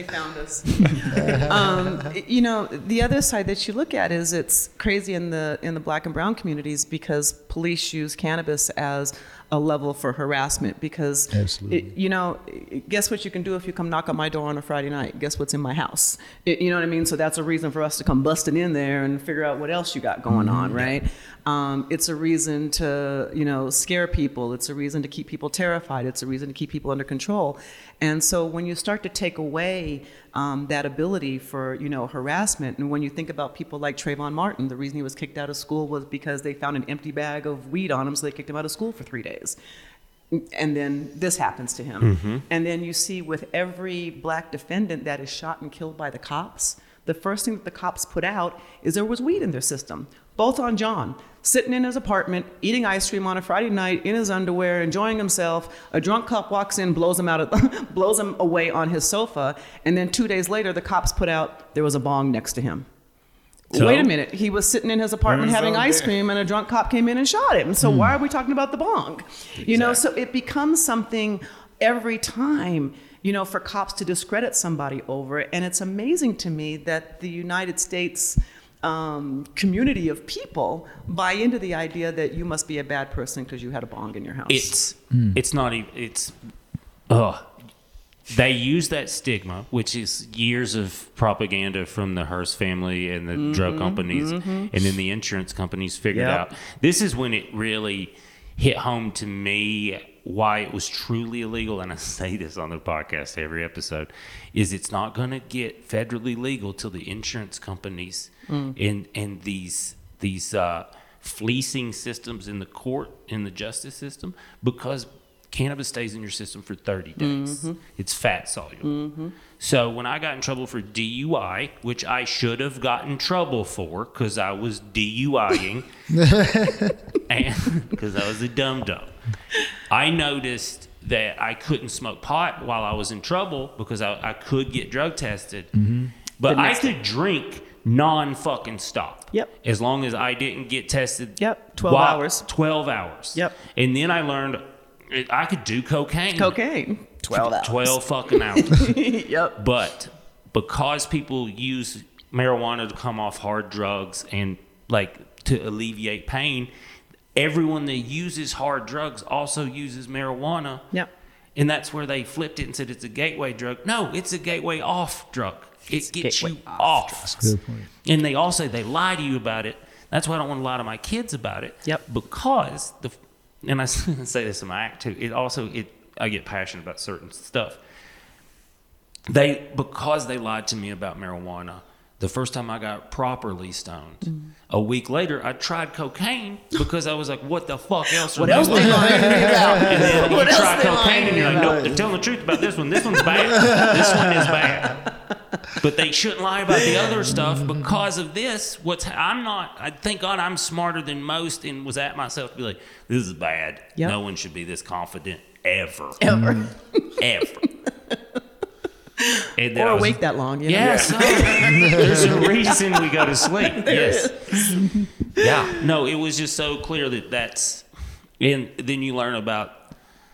[SPEAKER 5] found us. *laughs* um, you know, the other side that you look at is it's crazy in the in the black and brown communities because police use cannabis as a level for harassment because it- you know guess what you can do if you come knock on my door on a friday night? Guess what's in my house? It- you know what i mean? So that's a reason for us to come busting in there and figure out what else you got going on right? Um, it's a reason to you know scare people. It's a reason to keep people terrified. It's a reason to keep people under control and so when you start to take away um, that ability for you know harassment and when you think about people like Trayvon Martin the reason he was kicked out of school was because they found an empty bag of weed on him so they kicked him out of school for three days and then this happens to him. And then you see with every black defendant that is shot and killed by the cops, the first thing that the cops put out is there was weed in their system. Botham Jean, sitting in his apartment, eating ice cream on a Friday night in his underwear, enjoying himself. A drunk cop walks in, blows him out, of, *laughs* blows him away on his sofa, and then two days later, the cops put out there was a bong next to him.
[SPEAKER 7] So?
[SPEAKER 5] Wait a minute. He was sitting in his apartment having ice cream, and a drunk cop came in and shot him. So why are we talking about the bong? You know, so it becomes something every time. You know, for cops to discredit somebody over it, and it's amazing to me that the United States um, community of people buy into the idea that you must be a bad person because you had a bong in your house.
[SPEAKER 7] It's hmm. it's not even it's ugh. They use that stigma, which is years of propaganda from the Hearst family and the mm-hmm, drug companies, mm-hmm. and then the insurance companies figured
[SPEAKER 5] Yep.
[SPEAKER 7] out. This is when it really hit home to me why it was truly illegal, and I say this on the podcast every episode, is it's not going to get federally legal till the insurance companies mm. and and these these uh, fleecing systems in the court in the justice system because cannabis stays in your system for 30 days. Mm-hmm. It's fat soluble. Mm-hmm. So when I got in trouble for DUI, which I should have gotten trouble for because I was DUIing, *laughs* and because I was a dum dum, I noticed that I couldn't smoke pot while I was in trouble because I, I could get drug tested, mm-hmm.
[SPEAKER 5] but
[SPEAKER 7] I could drink non fucking stop.
[SPEAKER 5] Yep.
[SPEAKER 7] As long as I didn't get tested.
[SPEAKER 5] Yep, 12
[SPEAKER 7] while-
[SPEAKER 5] hours.
[SPEAKER 7] 12 hours.
[SPEAKER 5] Yep.
[SPEAKER 7] And then I learned I could do cocaine.
[SPEAKER 5] Cocaine. 12 hours.
[SPEAKER 7] 12 fucking hours. *laughs*
[SPEAKER 5] yep.
[SPEAKER 7] but because people use marijuana to come off hard drugs and like to alleviate pain, everyone that uses hard drugs also uses marijuana.
[SPEAKER 5] Yep.
[SPEAKER 7] And that's where they flipped it and said it's a gateway drug. No, it's a gateway off drug. It gets you off.
[SPEAKER 6] Good point.
[SPEAKER 7] And they all say they lie to you about it. That's why I don't want to lie to my kids about it.
[SPEAKER 5] Yep.
[SPEAKER 7] Because the, and I *laughs* say this in my act too. It also it I get passionate about certain stuff. They because they lied to me about marijuana. The first time I got properly stoned,
[SPEAKER 5] Mm.
[SPEAKER 7] a week later I tried cocaine *laughs* because I was like, "What the fuck else?"
[SPEAKER 5] What else they
[SPEAKER 7] lying
[SPEAKER 5] about?
[SPEAKER 7] and then
[SPEAKER 5] What
[SPEAKER 7] you try cocaine and you're like, nope, they're telling the truth about this one. This one's bad. this one is bad. But they shouldn't lie about the other stuff because of this. What's I'm not. I thank God I'm smarter than most and was at myself to be like, this is bad.
[SPEAKER 5] Yep.
[SPEAKER 7] No one should be this confident ever,
[SPEAKER 5] Ever.
[SPEAKER 7] ever. And then
[SPEAKER 5] Or
[SPEAKER 7] I was-
[SPEAKER 5] awake that long. You know?
[SPEAKER 7] Yes. *laughs* There's a reason we go to sleep. yes. *laughs* Yeah. No, it was just so clear that that's, and then you learn about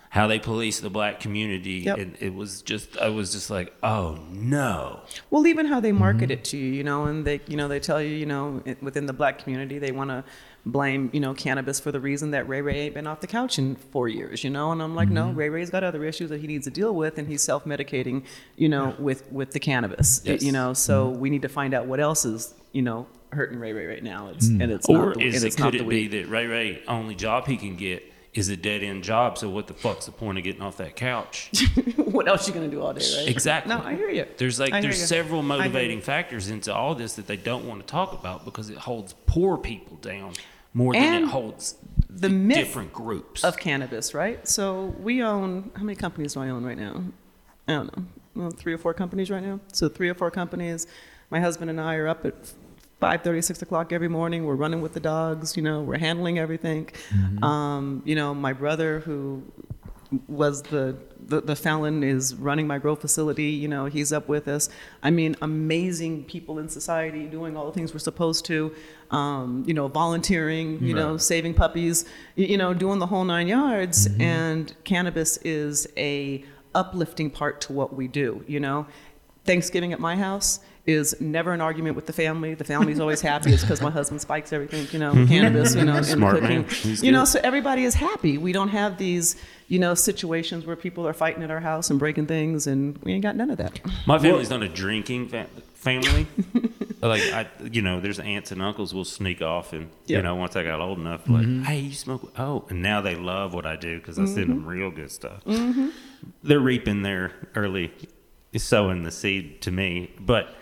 [SPEAKER 7] how they police the black community,
[SPEAKER 5] Yep.
[SPEAKER 7] and it was just, I was just like, oh no.
[SPEAKER 5] Well, even how they market mm-hmm. it to you, you know, and they, you know, they tell you, you know, within the black community, they want to blame, you know, cannabis for the reason that Ray Ray ain't been off the couch in four years, you know, and I'm like, no, mm-hmm. Ray Ray's got other issues that he needs to deal with, and he's self-medicating, you know, with with the cannabis,
[SPEAKER 7] Yes.
[SPEAKER 5] you know, so mm-hmm. we need to find out what else is, you know, hurting Ray Ray right now. It's mm. and it's
[SPEAKER 7] Or
[SPEAKER 5] not the,
[SPEAKER 7] is
[SPEAKER 5] and
[SPEAKER 7] it,
[SPEAKER 5] it's not
[SPEAKER 7] could
[SPEAKER 5] the
[SPEAKER 7] it be that Ray Ray only job he can get is a dead end job? So what the fuck's the point of getting off that couch? *laughs*
[SPEAKER 5] what else you gonna do all day, right?
[SPEAKER 7] Exactly.
[SPEAKER 5] No, I hear you.
[SPEAKER 7] There's like
[SPEAKER 5] I
[SPEAKER 7] there's several
[SPEAKER 5] I hear you.
[SPEAKER 7] motivating factors into all this that they don't want to talk about because it holds poor people down more than
[SPEAKER 5] And
[SPEAKER 7] it holds
[SPEAKER 5] the myth
[SPEAKER 7] different groups.
[SPEAKER 5] of cannabis, right? So we own how many companies do I own right now? I don't know, well, three or four companies right now. So three or four companies. My husband and I are up at five thirty, six o'clock every morning. We're running with the dogs. You know, we're handling everything. Um, you know, my brother who was the, the the felon is running my grow facility you know he's up with us i mean amazing people in society doing all the things we're supposed to um, you know volunteering you know saving puppies you, you know doing the whole nine yards and cannabis is a uplifting part to what we do you know thanksgiving at my house is never an argument with the family. The family's always *laughs* happy. It's because my husband spikes everything, you know, cannabis, you know, and
[SPEAKER 7] Smart
[SPEAKER 5] cooking.
[SPEAKER 7] man. He's
[SPEAKER 5] You know, so everybody is happy. We don't have these, you know, situations where people are fighting at our house and breaking things, and we ain't got none of that.
[SPEAKER 7] My family's not a drinking fa- family. *laughs* like I, you know, there's aunts and uncles will sneak off, and
[SPEAKER 5] Yeah.
[SPEAKER 7] you know, once I got old enough, like, mm-hmm. hey, you smoke? Oh, and now they love what I do because I send mm-hmm. them real good stuff. Mm-hmm. They're reaping their early, sowing the seed to me, but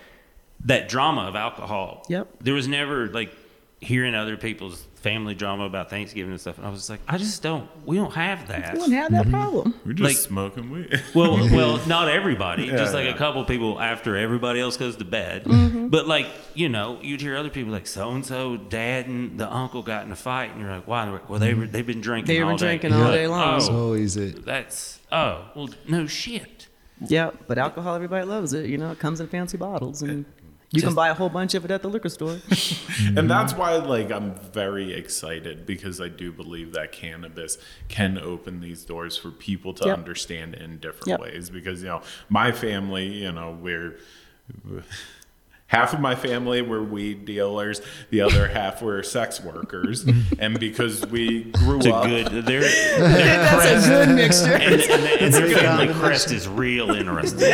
[SPEAKER 7] that drama of alcohol.
[SPEAKER 5] Yep.
[SPEAKER 7] There was never like hearing other people's family drama about Thanksgiving and stuff, and I was like, I just don't. We don't have that.
[SPEAKER 5] We don't have that problem.
[SPEAKER 4] We're just
[SPEAKER 7] Like-
[SPEAKER 4] smoking weed.
[SPEAKER 7] Well, *laughs* well, not everybody. just like
[SPEAKER 4] yeah.
[SPEAKER 7] a couple people after everybody else goes to bed.
[SPEAKER 5] Mm-hmm.
[SPEAKER 7] But like you know, you'd hear other people like so and so, dad and the uncle got in a fight, and you're like, why? Like, well, they were they've been drinking.
[SPEAKER 5] They were
[SPEAKER 7] all day.
[SPEAKER 5] drinking all day long.
[SPEAKER 6] It's
[SPEAKER 7] Oh,
[SPEAKER 6] is it.
[SPEAKER 7] that's oh well, no shit.
[SPEAKER 5] Yeah, but alcohol, everybody loves it. You know, it comes in fancy bottles, and you can buy a whole bunch of it at the liquor store. *laughs*
[SPEAKER 4] and that's mm-hmm. why like i'm very excited because i do believe that cannabis can open these doors for people to
[SPEAKER 5] Yep.
[SPEAKER 4] understand in different
[SPEAKER 5] Yep.
[SPEAKER 4] ways because you know my family you know we're *laughs* half of my family were weed dealers the other *laughs* half were sex workers and because we grew
[SPEAKER 7] It's a
[SPEAKER 4] up
[SPEAKER 7] good. Their their crest
[SPEAKER 5] good mixture.
[SPEAKER 7] and, and the, and their family crest is real interesting.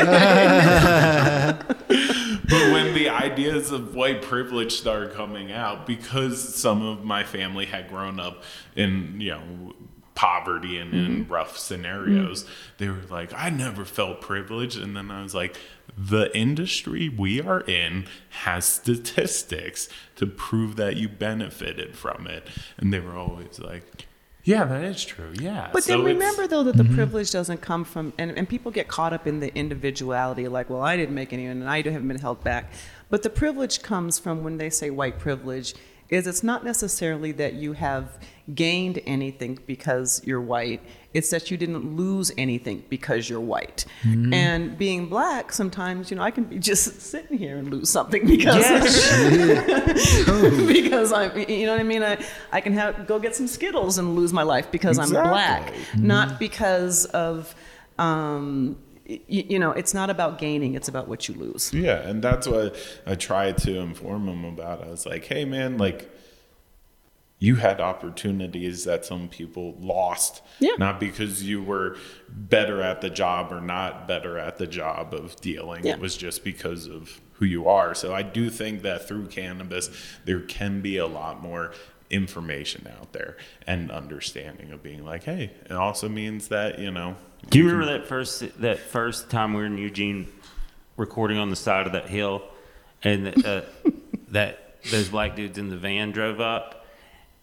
[SPEAKER 4] But when the ideas of white privilege started coming out, because some of my family had grown up in, you know, poverty and in mm-hmm. rough mm-hmm. scenarios they were like i never felt privileged. And then i was like the industry we are in has statistics to prove that you benefited from it. And they were always like yeah that is true yeah
[SPEAKER 5] But
[SPEAKER 4] So
[SPEAKER 5] then remember, though, that the mm-hmm. privilege doesn't come from, and, and people get caught up in the individuality, like, well, I didn't make any, and I haven't been held back. But the privilege comes from when they say white privilege, is it's not necessarily that you have gained anything because you're white. It's that you didn't lose anything because you're white. And being black, sometimes, you know, I can be just *laughs* sitting here and lose something because *laughs* because I'm, you know what I mean? I, I can have go get some Skittles and lose my life because I'm black, not because of, um, y- you know, it's not about gaining, it's about what you lose.
[SPEAKER 4] Yeah, and that's what I tried to inform him about. I was like, "Hey, man, like." You had opportunities that some people lost,
[SPEAKER 5] Yeah.
[SPEAKER 4] not because you were better at the job or not better at the job of dealing.
[SPEAKER 5] Yeah.
[SPEAKER 4] It was just because of who you are. So I do think that through cannabis, there can be a lot more information out there and understanding of being like, hey, it also means that you know.
[SPEAKER 7] Do you remember that first that first time we were in Eugene, recording on the side of that hill, and uh, *laughs* that those black dudes in the van drove up,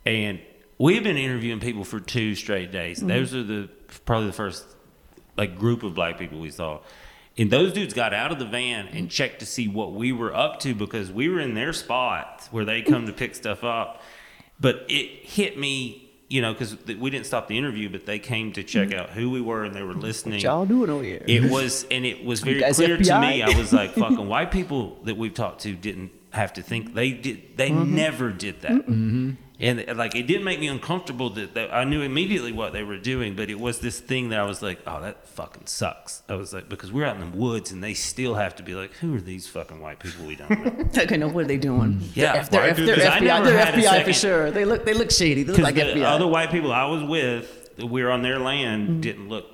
[SPEAKER 7] and we've been interviewing people for two straight days. Mm-hmm. Those are the probably the first like group of black people we saw. And those dudes got out of the van and mm-hmm. checked to see what we were up to because we were in their spot where they come to pick stuff up. But it hit me, you know, because we didn't stop the interview, but they came to check mm-hmm. out who we were and they were listening.
[SPEAKER 5] What y'all doing over here?
[SPEAKER 7] It was, and it was very clear to me. I was like, "Fucking *laughs* white people that we've talked to didn't have to think they did. They
[SPEAKER 5] Mm-hmm.
[SPEAKER 7] never did that." And like, it didn't make me uncomfortable that, that I knew immediately what they were doing, but it was this thing that I was like, "Oh, that fucking sucks." I was like, because we're out in the woods and they still have to be like, "Who are these fucking white people we don't know?" *laughs*
[SPEAKER 5] okay, no, what are they doing? *laughs*
[SPEAKER 7] Yeah,
[SPEAKER 5] If they're,
[SPEAKER 7] do
[SPEAKER 5] they're FBI, they're FBI for sure. They look, they look shady. They look like
[SPEAKER 7] Because the
[SPEAKER 5] FBI.
[SPEAKER 7] other white people I was with, we were on their land,
[SPEAKER 5] Mm-hmm.
[SPEAKER 7] didn't look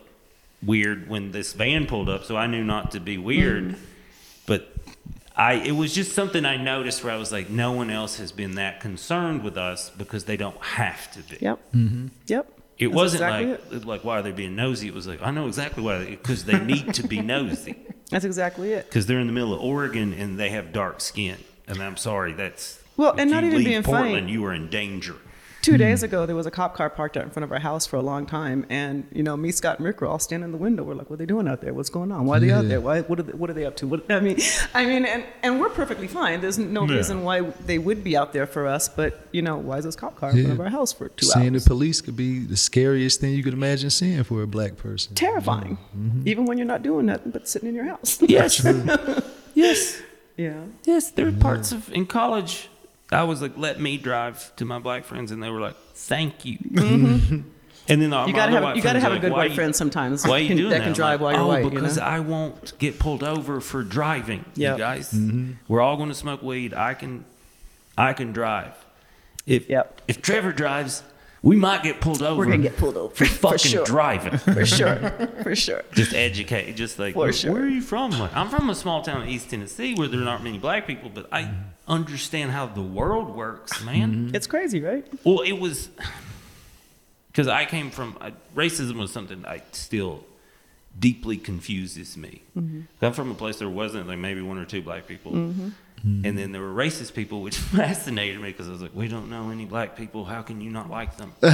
[SPEAKER 7] weird when this van pulled up, so I knew not to be weird.
[SPEAKER 5] Mm-hmm.
[SPEAKER 7] But I, it was just something I noticed where I was like, no one else has been that concerned with us because they don't have to be.
[SPEAKER 5] Yep. Mm-hmm. Yep.
[SPEAKER 7] It
[SPEAKER 5] That's
[SPEAKER 7] wasn't
[SPEAKER 5] exactly
[SPEAKER 7] like like why are they being nosy? It was like I know exactly why because they need to be nosy *laughs*
[SPEAKER 5] That's exactly it.
[SPEAKER 7] because they're in the middle of Oregon and they have dark skin. And I'm sorry, that's
[SPEAKER 5] Well,
[SPEAKER 7] if
[SPEAKER 5] and not
[SPEAKER 7] you
[SPEAKER 5] even
[SPEAKER 7] leave
[SPEAKER 5] being funny.
[SPEAKER 7] You are in danger.
[SPEAKER 5] Two hmm. days ago, there was a cop car parked out in front of our house for a long time, and you know, me, Scott, and Rick were all standing in the window. We're like, "What are they doing out there? What's going on? Why are they out there? Why? What are they, what are they up to? What, I mean, I mean, and, and we're perfectly fine. There's no
[SPEAKER 4] Yeah.
[SPEAKER 5] reason why they would be out there for us. But you know, why is this cop car in front of our house for two
[SPEAKER 6] Seeing
[SPEAKER 5] hours?
[SPEAKER 6] Seeing the police could be the scariest thing you could imagine seeing for a black person.
[SPEAKER 5] Terrifying, mm-hmm. even when you're not doing nothing but sitting in your house.
[SPEAKER 7] Yes, *laughs* yes.
[SPEAKER 5] yeah.
[SPEAKER 7] Yes, there are parts of in college. I was like, "Let me drive" to my black friends, and they were like, "Thank you." *laughs* Mm-hmm. And then all
[SPEAKER 5] You gotta have you gotta have a good
[SPEAKER 7] like,
[SPEAKER 5] white
[SPEAKER 7] "Why
[SPEAKER 5] friend sometimes.
[SPEAKER 7] Why are you *laughs*
[SPEAKER 5] can-
[SPEAKER 7] doing
[SPEAKER 5] that can drive
[SPEAKER 7] like,
[SPEAKER 5] while you're
[SPEAKER 7] oh,
[SPEAKER 5] white?
[SPEAKER 7] because
[SPEAKER 5] you know?
[SPEAKER 7] I won't get pulled over for driving.
[SPEAKER 5] Yep.
[SPEAKER 7] You guys, mm-hmm. we're all going to smoke weed. I can, I can drive. If
[SPEAKER 5] Yep.
[SPEAKER 7] if Trevor drives, we might get pulled over.
[SPEAKER 5] We're gonna get pulled over
[SPEAKER 7] for fucking
[SPEAKER 5] sure.
[SPEAKER 7] driving. *laughs*
[SPEAKER 5] for sure, for sure.
[SPEAKER 7] just educate, just like
[SPEAKER 5] For
[SPEAKER 7] where,
[SPEAKER 5] sure.
[SPEAKER 7] where are you from? Like, I'm from a small town in East Tennessee where there aren't many black people, but I understand how the world works, man. Mm-hmm.
[SPEAKER 5] It's crazy, right?
[SPEAKER 7] Well, it was because I came from I, racism was something I still deeply confuses me. Mm-hmm. I'm from a place there wasn't like maybe one or two black people, mm-hmm. And then there were racist people, which *laughs* fascinated me because I was like, we don't know any black people. How can you not like them? Like,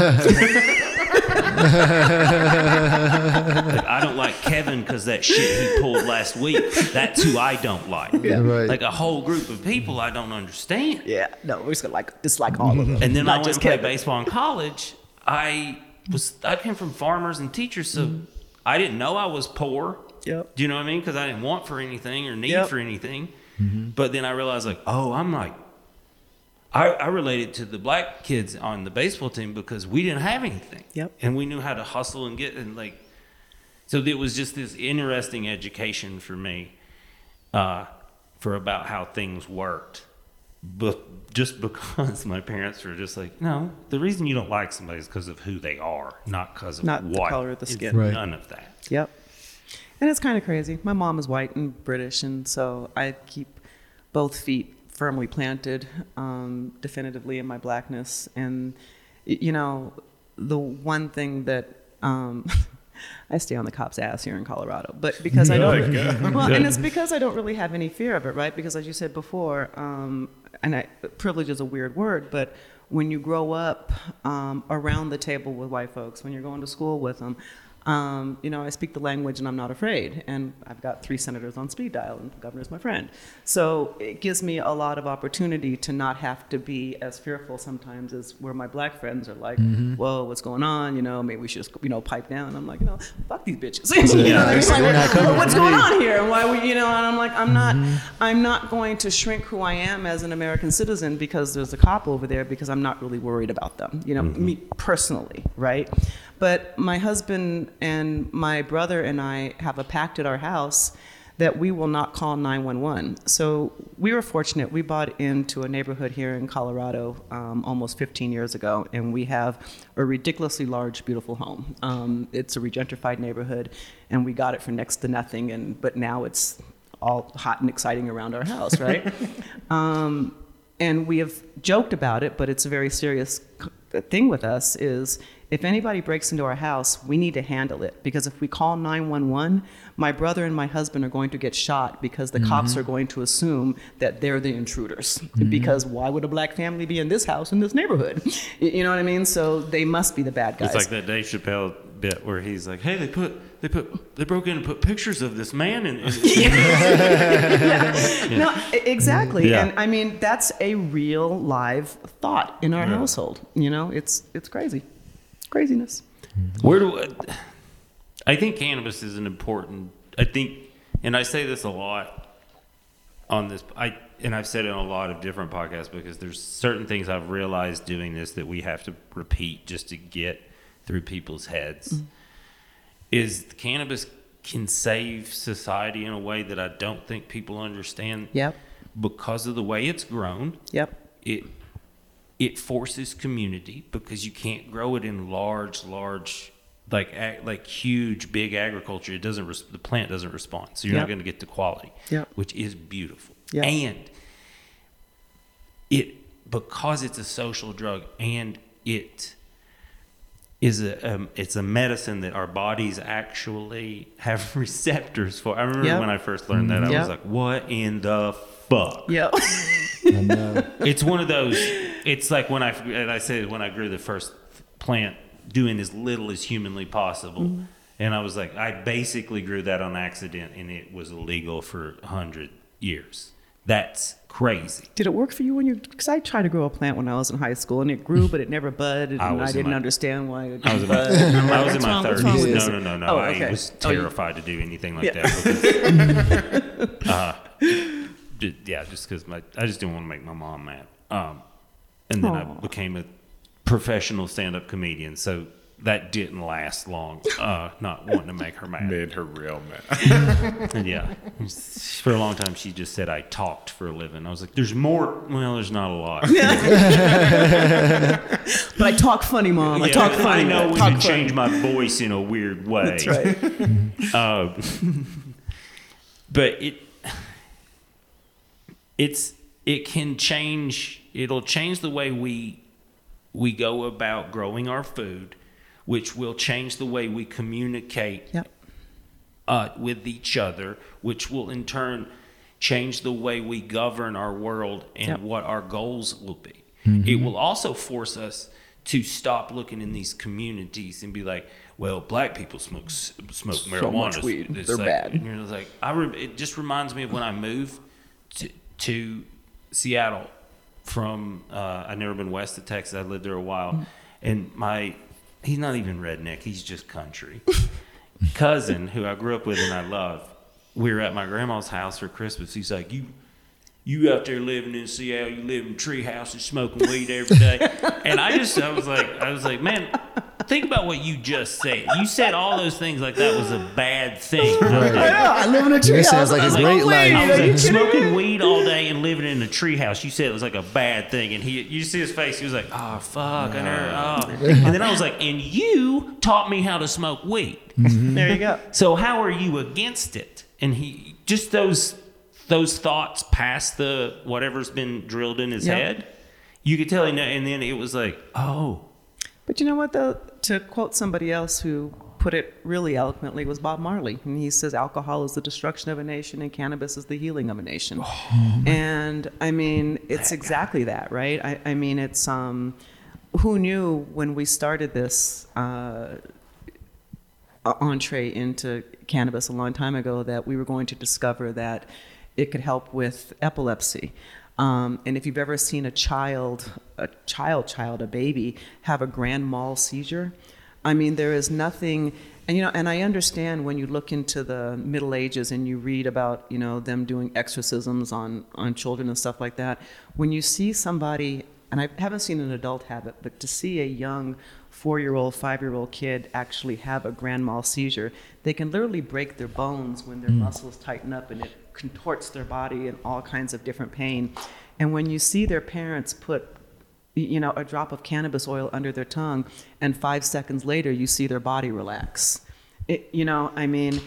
[SPEAKER 7] I don't like Kevin because that shit he pulled last week. That's who I don't like.
[SPEAKER 6] Right.
[SPEAKER 7] Like a whole group of people I don't understand.
[SPEAKER 5] Yeah. No, we're just gonna like dislike all of them.
[SPEAKER 7] And then
[SPEAKER 5] Not
[SPEAKER 7] I went
[SPEAKER 5] just
[SPEAKER 7] and played
[SPEAKER 5] Kevin.
[SPEAKER 7] baseball in college. I was I came from farmers and teachers, so mm-hmm. I didn't know I was poor.
[SPEAKER 5] Yep.
[SPEAKER 7] Do you know what I mean? Because I didn't want for anything or need
[SPEAKER 5] Yep.
[SPEAKER 7] for anything. But then I realized, like, oh, I'm like, I, I related to the black kids on the baseball team because we didn't have anything.
[SPEAKER 5] Yep.
[SPEAKER 7] And we knew how to hustle and get and like, so it was just this interesting education for me, uh, for about how things worked. But just because *laughs* my parents were just like, no, the reason you don't like somebody is because of who they are, not because of
[SPEAKER 5] Not the color of the skin.
[SPEAKER 6] Right.
[SPEAKER 7] None of that.
[SPEAKER 5] Yep. And it's kind of crazy. My mom is white and British, and so I keep both feet firmly planted, um, definitively in my blackness. And, you know, the one thing that um, *laughs* I stay on the cop's ass here in Colorado, but because I *laughs* don't, *laughs* well, and it's because I don't really have any fear of it, right? Because as you said before, um, and I, privilege is a weird word, but when you grow up um, around the table with white folks, when you're going to school with them, um, you know, I speak the language and I'm not afraid. And I've got three senators on speed dial, and the governor's my friend. So it gives me a lot of opportunity to not have to be as fearful sometimes as where my black friends are like, mm-hmm. whoa, what's going on? You know, maybe we should just, you know, pipe down. I'm like, you know, fuck these bitches. *laughs* you know, like,
[SPEAKER 6] You're not coming
[SPEAKER 5] "Well, what's going on here? And why we, you know, and I'm like, I'm not, mm-hmm. I'm not going to shrink who I am as an American citizen because there's a cop over there because I'm not really worried about them, you know, mm-hmm. me personally, right? But my husband and my brother and I have a pact at our house that we will not call 911. So we were fortunate. We bought into a neighborhood here in Colorado um, almost 15 years ago, and we have a ridiculously large, beautiful home. Um, it's a regentrified neighborhood, and we got it for next to nothing. And but now it's all hot and exciting around our house, right? *laughs* um, and we have joked about it, but it's a very serious thing with us. Is if anybody breaks into our house, we need to handle it because if we call 911, my brother and my husband are going to get shot because the cops mm-hmm. are going to assume that they're the intruders. Mm-hmm. Because why would a black family be in this house in this neighborhood? *laughs* You know what I mean? So they must be the bad guys.
[SPEAKER 7] It's like that Dave Chappelle bit where he's like, "Hey, they put they put they broke in and put pictures of this man in." in *laughs*
[SPEAKER 5] No, e- exactly.
[SPEAKER 7] Yeah.
[SPEAKER 5] And I mean, that's a real live thought in our household. You know, it's it's crazy. Craziness.
[SPEAKER 7] Where do I, I think cannabis is an important? I think, and I say this a lot on this. I and I've said it on a lot of different podcasts because there's certain things I've realized doing this that we have to repeat just to get through people's heads. Mm-hmm. Is cannabis can save society in a way that I don't think people understand.
[SPEAKER 5] Yep.
[SPEAKER 7] Because of the way it's grown
[SPEAKER 5] Yep.
[SPEAKER 7] it it forces community because you can't grow it in large large like ag- like huge big agriculture it doesn't res- the plant doesn't respond so you're
[SPEAKER 5] Yep.
[SPEAKER 7] not going to get the quality
[SPEAKER 5] Yep.
[SPEAKER 7] which is beautiful
[SPEAKER 5] Yep.
[SPEAKER 7] and it because it's a social drug and it is a um, it's a medicine that our bodies actually have *laughs* receptors for. I remember when I first learned that I
[SPEAKER 5] Yep.
[SPEAKER 7] was like, "What in the fuck?"
[SPEAKER 5] Yep.
[SPEAKER 6] I know.
[SPEAKER 7] it's one of those. It's like when I and I said when I grew the first plant, doing as little as humanly possible,
[SPEAKER 5] Mm-hmm.
[SPEAKER 7] and I was like, I basically grew that on accident, and it was illegal for a hundred years. That's crazy.
[SPEAKER 5] Did it work for you when you? Because I tried to grow a plant when I was in high school, and it grew, but it never budded, and
[SPEAKER 7] I
[SPEAKER 5] I, didn't
[SPEAKER 7] my-
[SPEAKER 5] understand why it
[SPEAKER 7] I was
[SPEAKER 5] didn't
[SPEAKER 7] my,
[SPEAKER 5] bud. I'm
[SPEAKER 7] I
[SPEAKER 5] like,
[SPEAKER 7] was in my
[SPEAKER 5] wrong- what's wrong with
[SPEAKER 7] thirties. No, no, no, no.
[SPEAKER 5] Oh,
[SPEAKER 7] I
[SPEAKER 5] okay.
[SPEAKER 7] was
[SPEAKER 5] Oh, you-
[SPEAKER 7] terrified to do anything like
[SPEAKER 5] Yeah.
[SPEAKER 7] that. Because, *laughs* uh, ju- yeah, just because my I just didn't want to make my mom mad. Um, and then I became a professional stand-up comedian, so that didn't last long. Uh, not wanting to make her mad. *laughs*
[SPEAKER 4] Made her real mad.
[SPEAKER 7] And *laughs* yeah, for a long time she just said I talked for a living. I was like, "There's more." Well, there's not a lot. *laughs*
[SPEAKER 5] But I talk funny, mom. I talk funny.
[SPEAKER 7] I know when
[SPEAKER 5] talk
[SPEAKER 7] to
[SPEAKER 5] funny.
[SPEAKER 7] change my voice in a weird way.
[SPEAKER 5] That's right.
[SPEAKER 7] Uh, but it it's it can change it'll change the way we we go about growing our food which will change the way we communicate
[SPEAKER 5] Yep.
[SPEAKER 7] uh, with each other which will in turn change the way we govern our world and
[SPEAKER 5] Yep.
[SPEAKER 7] what our goals will be it will also force us to stop looking in these communities and be like, well, black people smoke s- smoke marijuana.
[SPEAKER 5] much weed.
[SPEAKER 7] It's
[SPEAKER 5] They're
[SPEAKER 7] like-
[SPEAKER 5] bad.
[SPEAKER 7] You're just like, I re- it just reminds me of when I moved to, to Seattle from. Uh, I'd never been west of Texas. I lived there a while,
[SPEAKER 5] Mm.
[SPEAKER 7] and my he's not even redneck. He's just country. *laughs* Cousin who I grew up with and I love. We were at my grandma's house for Christmas. He's like, you you out there living in Seattle, you live in tree houses, smoking weed every day. *laughs* and I just, I was like, I was like, man, think about what you just said. You said all those things like that was a bad thing. I was
[SPEAKER 6] Right.
[SPEAKER 7] like,
[SPEAKER 5] I live in a tree
[SPEAKER 6] That sounds like a
[SPEAKER 7] I was like,
[SPEAKER 6] great
[SPEAKER 7] I was
[SPEAKER 5] you
[SPEAKER 7] like smoking weed all day and living in a treehouse. You said it was like a bad thing, and he, you see his face. He was like, "Oh fuck," and, her, oh. *laughs* and then I was like, "And you taught me how to smoke weed.
[SPEAKER 5] There you go.
[SPEAKER 7] So how are you against it?" And he just those those thoughts past the whatever's been drilled in his
[SPEAKER 5] Yeah.
[SPEAKER 7] head. You could tell and then it was like, "Oh."
[SPEAKER 5] But you know what, though? To quote somebody else who put it really eloquently was Bob Marley. And he says, alcohol is the destruction of a nation and cannabis is the healing of a nation. and I mean, it's exactly that, right? I, I mean, it's, um, who knew when we started this uh, entree into cannabis a long time ago that we were going to discover that it could help with epilepsy. Um, and if you've ever seen a child, a child, child, a baby, have a grand mal seizure, I mean, there is nothing, and you know, and I understand when you look into the Middle Ages and you read about, you know, them doing exorcisms on on children and stuff like that. When you see somebody, and I haven't seen an adult have it, but to see a young four-year-old, five-year-old kid actually have a grand mal seizure, they can literally break their bones when their muscles tighten up and it contorts their body in all kinds of different pain. And when you see their parents put you know, a drop of cannabis oil under their tongue, and five seconds later, you see their body relax. It, you know, I mean,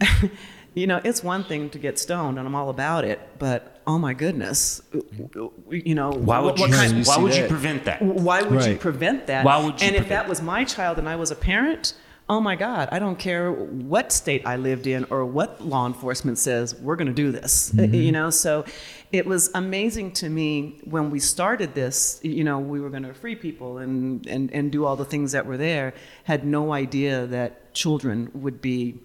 [SPEAKER 5] *laughs* you know, it's one thing to get stoned, and I'm all about it, but oh my goodness, you know,
[SPEAKER 7] Why would you?
[SPEAKER 5] kind-
[SPEAKER 7] why would you prevent that?
[SPEAKER 5] why would you prevent that?
[SPEAKER 7] Why would you
[SPEAKER 5] And if that was my child and I was a parent, oh my God, I don't care what state I lived in or what law enforcement says, we're going to do this. Uh, *laughs* You know, so it was amazing to me when we started this, you know, we were going to free people and, and, and do all the things that were there, had no idea that children would be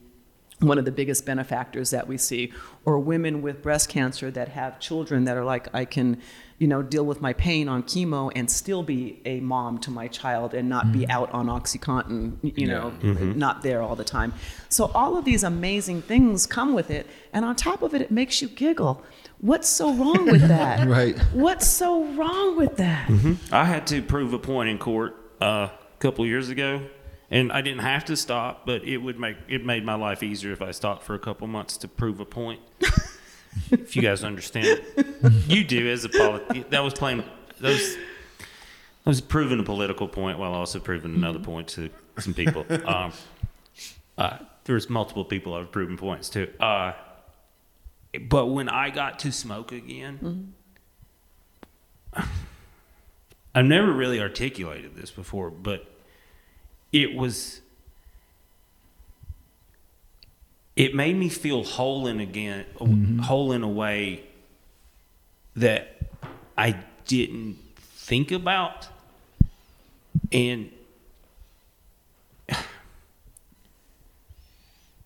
[SPEAKER 5] one of the biggest benefactors that we see, or women with breast cancer that have children that are like, I can, you know, deal with my pain on chemo and still be a mom to my child and not be mm. out on OxyContin, y- you know, mm-hmm. not there all the time. So all of these amazing things come with it, and on top of it, it makes you giggle. What's so wrong with *laughs* that?
[SPEAKER 6] Right.
[SPEAKER 5] What's so wrong with that? Mm-hmm.
[SPEAKER 7] I had to prove a point in court uh, a couple of years ago, and I didn't have to stop, but it would make it made my life easier if I stopped for a couple months to prove a point. *laughs* if you guys understand, *laughs* you do as a polit- that was playing those. was I was proving a political point while also proving another point to some people. *laughs* Um, uh, there's multiple people I've proven points to. Uh, but when I got to smoke again, I've never really articulated this before, but it was it made me feel whole in again whole in a way that I didn't think about. And *sighs* it,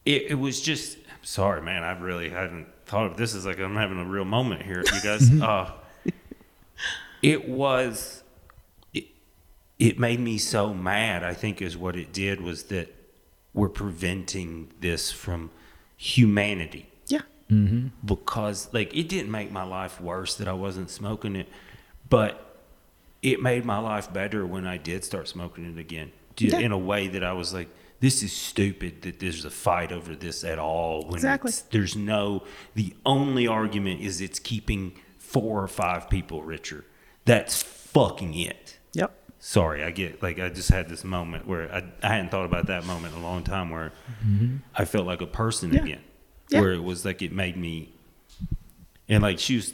[SPEAKER 7] it was just sorry man I really hadn't thought of this as like I'm having a real moment here you guys. *laughs* Uh it was it, it made me so mad i think is what it did was that we're preventing this from humanity
[SPEAKER 5] Yeah. Mm-hmm.
[SPEAKER 7] because like it didn't make my life worse that i wasn't smoking it but it made my life better when i did start smoking it again Ju-
[SPEAKER 5] Yeah.
[SPEAKER 7] in a way that i was like this is stupid that there's a fight over this at all when
[SPEAKER 5] Exactly.
[SPEAKER 7] it's, there's no the only argument is it's keeping four or five people richer that's fucking it
[SPEAKER 5] Yep.
[SPEAKER 7] Sorry i get like i just had this moment where i, I hadn't thought about that moment in a long time where i felt like a person
[SPEAKER 5] Yeah.
[SPEAKER 7] again
[SPEAKER 5] Yeah.
[SPEAKER 7] where it was like it made me and like she was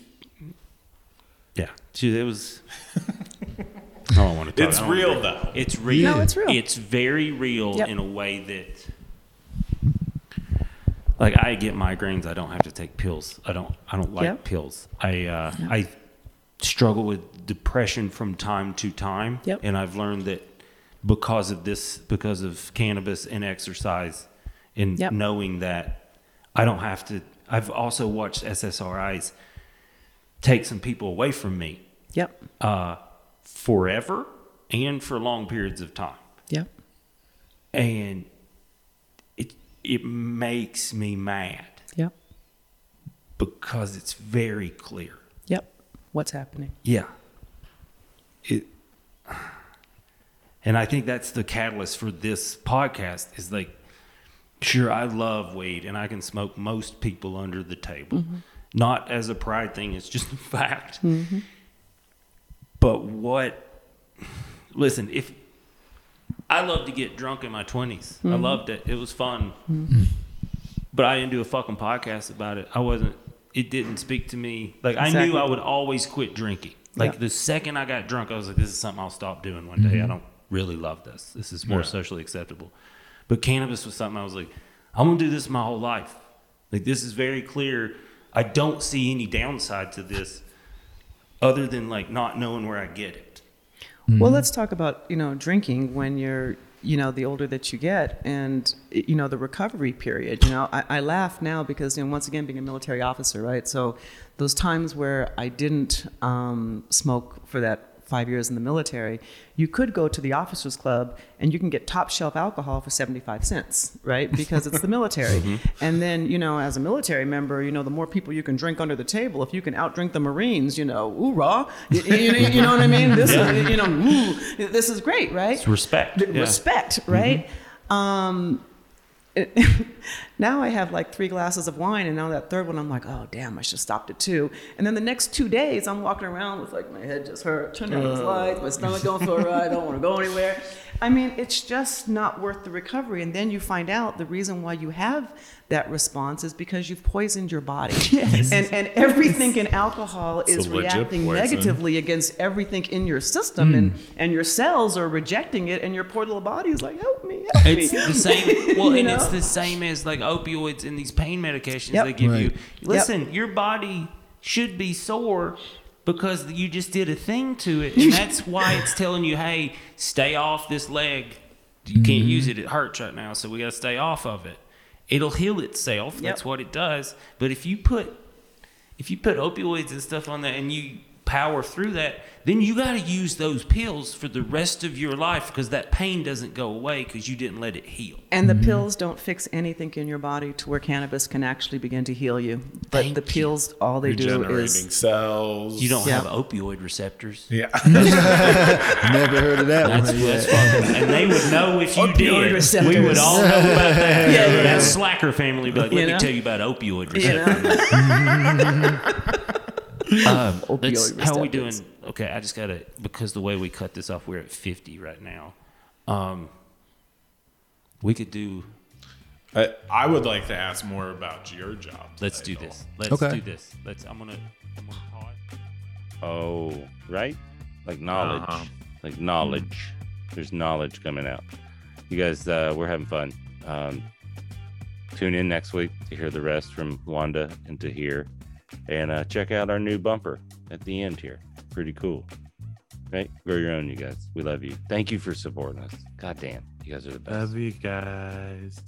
[SPEAKER 7] yeah she it was *laughs* i don't want to talk
[SPEAKER 4] It's
[SPEAKER 7] I don't wanna
[SPEAKER 4] real,
[SPEAKER 7] bring-
[SPEAKER 4] though.
[SPEAKER 7] it's real
[SPEAKER 5] No, it's real.
[SPEAKER 7] it's very real
[SPEAKER 5] Yep.
[SPEAKER 7] in a way that like I get migraines. I don't have to take pills. I don't. I don't like
[SPEAKER 5] Yep.
[SPEAKER 7] pills. I uh, I struggle with depression from time to time,
[SPEAKER 5] Yep.
[SPEAKER 7] and I've learned that because of this, because of cannabis and exercise, and
[SPEAKER 5] Yep.
[SPEAKER 7] knowing that I don't have to. I've also watched SSRIs take some people away from me
[SPEAKER 5] Yep.
[SPEAKER 7] uh, forever and for long periods of time
[SPEAKER 5] Yep.
[SPEAKER 7] and it it makes me mad
[SPEAKER 5] Yep.
[SPEAKER 7] because it's very clear.
[SPEAKER 5] What's happening?
[SPEAKER 7] Yeah. It and I think that's the catalyst for this podcast is like sure I love weed and I can smoke most people under the table. Mm-hmm. Not as a pride thing, it's just a *laughs* fact. Mm-hmm. But what listen, if I love to get drunk in my 20s. I mm-hmm. loved it. It was fun. But I didn't do a fucking podcast about it. I wasn't it didn't speak to me. Like I knew I would always quit drinking. Like
[SPEAKER 5] Yeah.
[SPEAKER 7] the second I got drunk, I was like, "This is something I'll stop doing one day." Mm-hmm. I don't really love this. This is more
[SPEAKER 4] Yeah.
[SPEAKER 7] socially acceptable. But cannabis was something I was like, I'm gonna do this my whole life. Like this is very clear. I don't see any downside to this, other than like not knowing where I get it. Hmm.
[SPEAKER 5] Well, let's talk about you know drinking when you're you know the older that you get, and you know the recovery period. You know, I, I laugh now because you know once again being a military officer, right? So those times where I didn't um, smoke for that five years in the military, you could go to the officers club and you can get top shelf alcohol for 75 cents, right? Because it's the military. *laughs* And then, you know, as a military member, you know, the more people you can drink under the table, if you can outdrink the Marines, you know, hoorah, you, you, you know what I mean? This is, you know, ooh, this is great, right?
[SPEAKER 7] It's respect. Yeah.
[SPEAKER 5] Respect, right? Um, it- *laughs* now I have like three glasses of wine, and now that third one, I'm like, oh damn, I should have stopped at two. And then the next two days, I'm walking around with like my head just hurt, turn down the lights, my stomach going for a ride, I don't want to go anywhere. I mean, it's just not worth the recovery. And then you find out the reason why you have that response is because you've poisoned your body. *laughs* Yes. And and everything in alcohol is
[SPEAKER 4] a legit
[SPEAKER 5] reacting
[SPEAKER 4] poison.
[SPEAKER 5] negatively against everything in your system, and and your cells are rejecting it, and your poor little body is like, help me, help
[SPEAKER 7] It's
[SPEAKER 5] me.
[SPEAKER 7] the same. *laughs* Well, and
[SPEAKER 5] know?
[SPEAKER 7] it's the same as like opioids and these pain medications
[SPEAKER 5] Yep.
[SPEAKER 7] they give you.
[SPEAKER 6] Right.
[SPEAKER 7] Listen, your body should be sore because you just did a thing to it, *laughs* and that's why it's telling you, "Hey, stay off this leg. You can't
[SPEAKER 5] Mm-hmm.
[SPEAKER 7] use it; it hurts right now, so we got to stay off of it." It'll heal itself. That's what it does. But if you put if you put opioids and stuff on that and you power through that, then you got to use those pills for the rest of your life because that pain doesn't go away because you didn't let it heal.
[SPEAKER 5] And the mm-hmm. pills don't fix anything in your body to where cannabis can actually begin to heal you. But
[SPEAKER 7] Thank
[SPEAKER 5] the
[SPEAKER 7] you.
[SPEAKER 5] pills, all they do
[SPEAKER 4] Regenerating
[SPEAKER 5] is
[SPEAKER 4] cells.
[SPEAKER 7] You don't
[SPEAKER 5] Yeah.
[SPEAKER 7] have opioid receptors.
[SPEAKER 4] Yeah. *laughs* *laughs*
[SPEAKER 6] Never heard of that
[SPEAKER 7] That's,
[SPEAKER 6] one.
[SPEAKER 7] that's
[SPEAKER 6] yet.
[SPEAKER 7] and they would know if you
[SPEAKER 5] Opioid
[SPEAKER 7] did. We would all know about that.
[SPEAKER 5] Yeah, *laughs* yeah.
[SPEAKER 7] That slacker family, but like, let
[SPEAKER 5] You
[SPEAKER 7] me
[SPEAKER 5] know?
[SPEAKER 7] tell you about opioid
[SPEAKER 5] you
[SPEAKER 7] receptors.
[SPEAKER 5] know. *laughs*
[SPEAKER 7] Um, *laughs*
[SPEAKER 5] Opioid
[SPEAKER 7] how are we doing? Okay, I just gotta because the way we cut this off, we're at fifty right now. Um, we could do.
[SPEAKER 4] I, I would like to ask more about your job.
[SPEAKER 7] Let's do
[SPEAKER 4] title.
[SPEAKER 7] this. Let's
[SPEAKER 6] Okay.
[SPEAKER 7] do this. Let's. I'm gonna. I'm gonna pause.
[SPEAKER 3] Oh, right? Like knowledge.
[SPEAKER 8] Uh-huh.
[SPEAKER 3] Like knowledge. There's knowledge coming out. You guys, uh, we're having fun. Um, tune in next week to hear the rest from Wanda and to hear. And uh, check out our new bumper at the end here. Pretty cool. Right? Grow your own, you guys. We love you. Thank you for supporting us. God damn. You guys are the best.
[SPEAKER 8] Love you guys.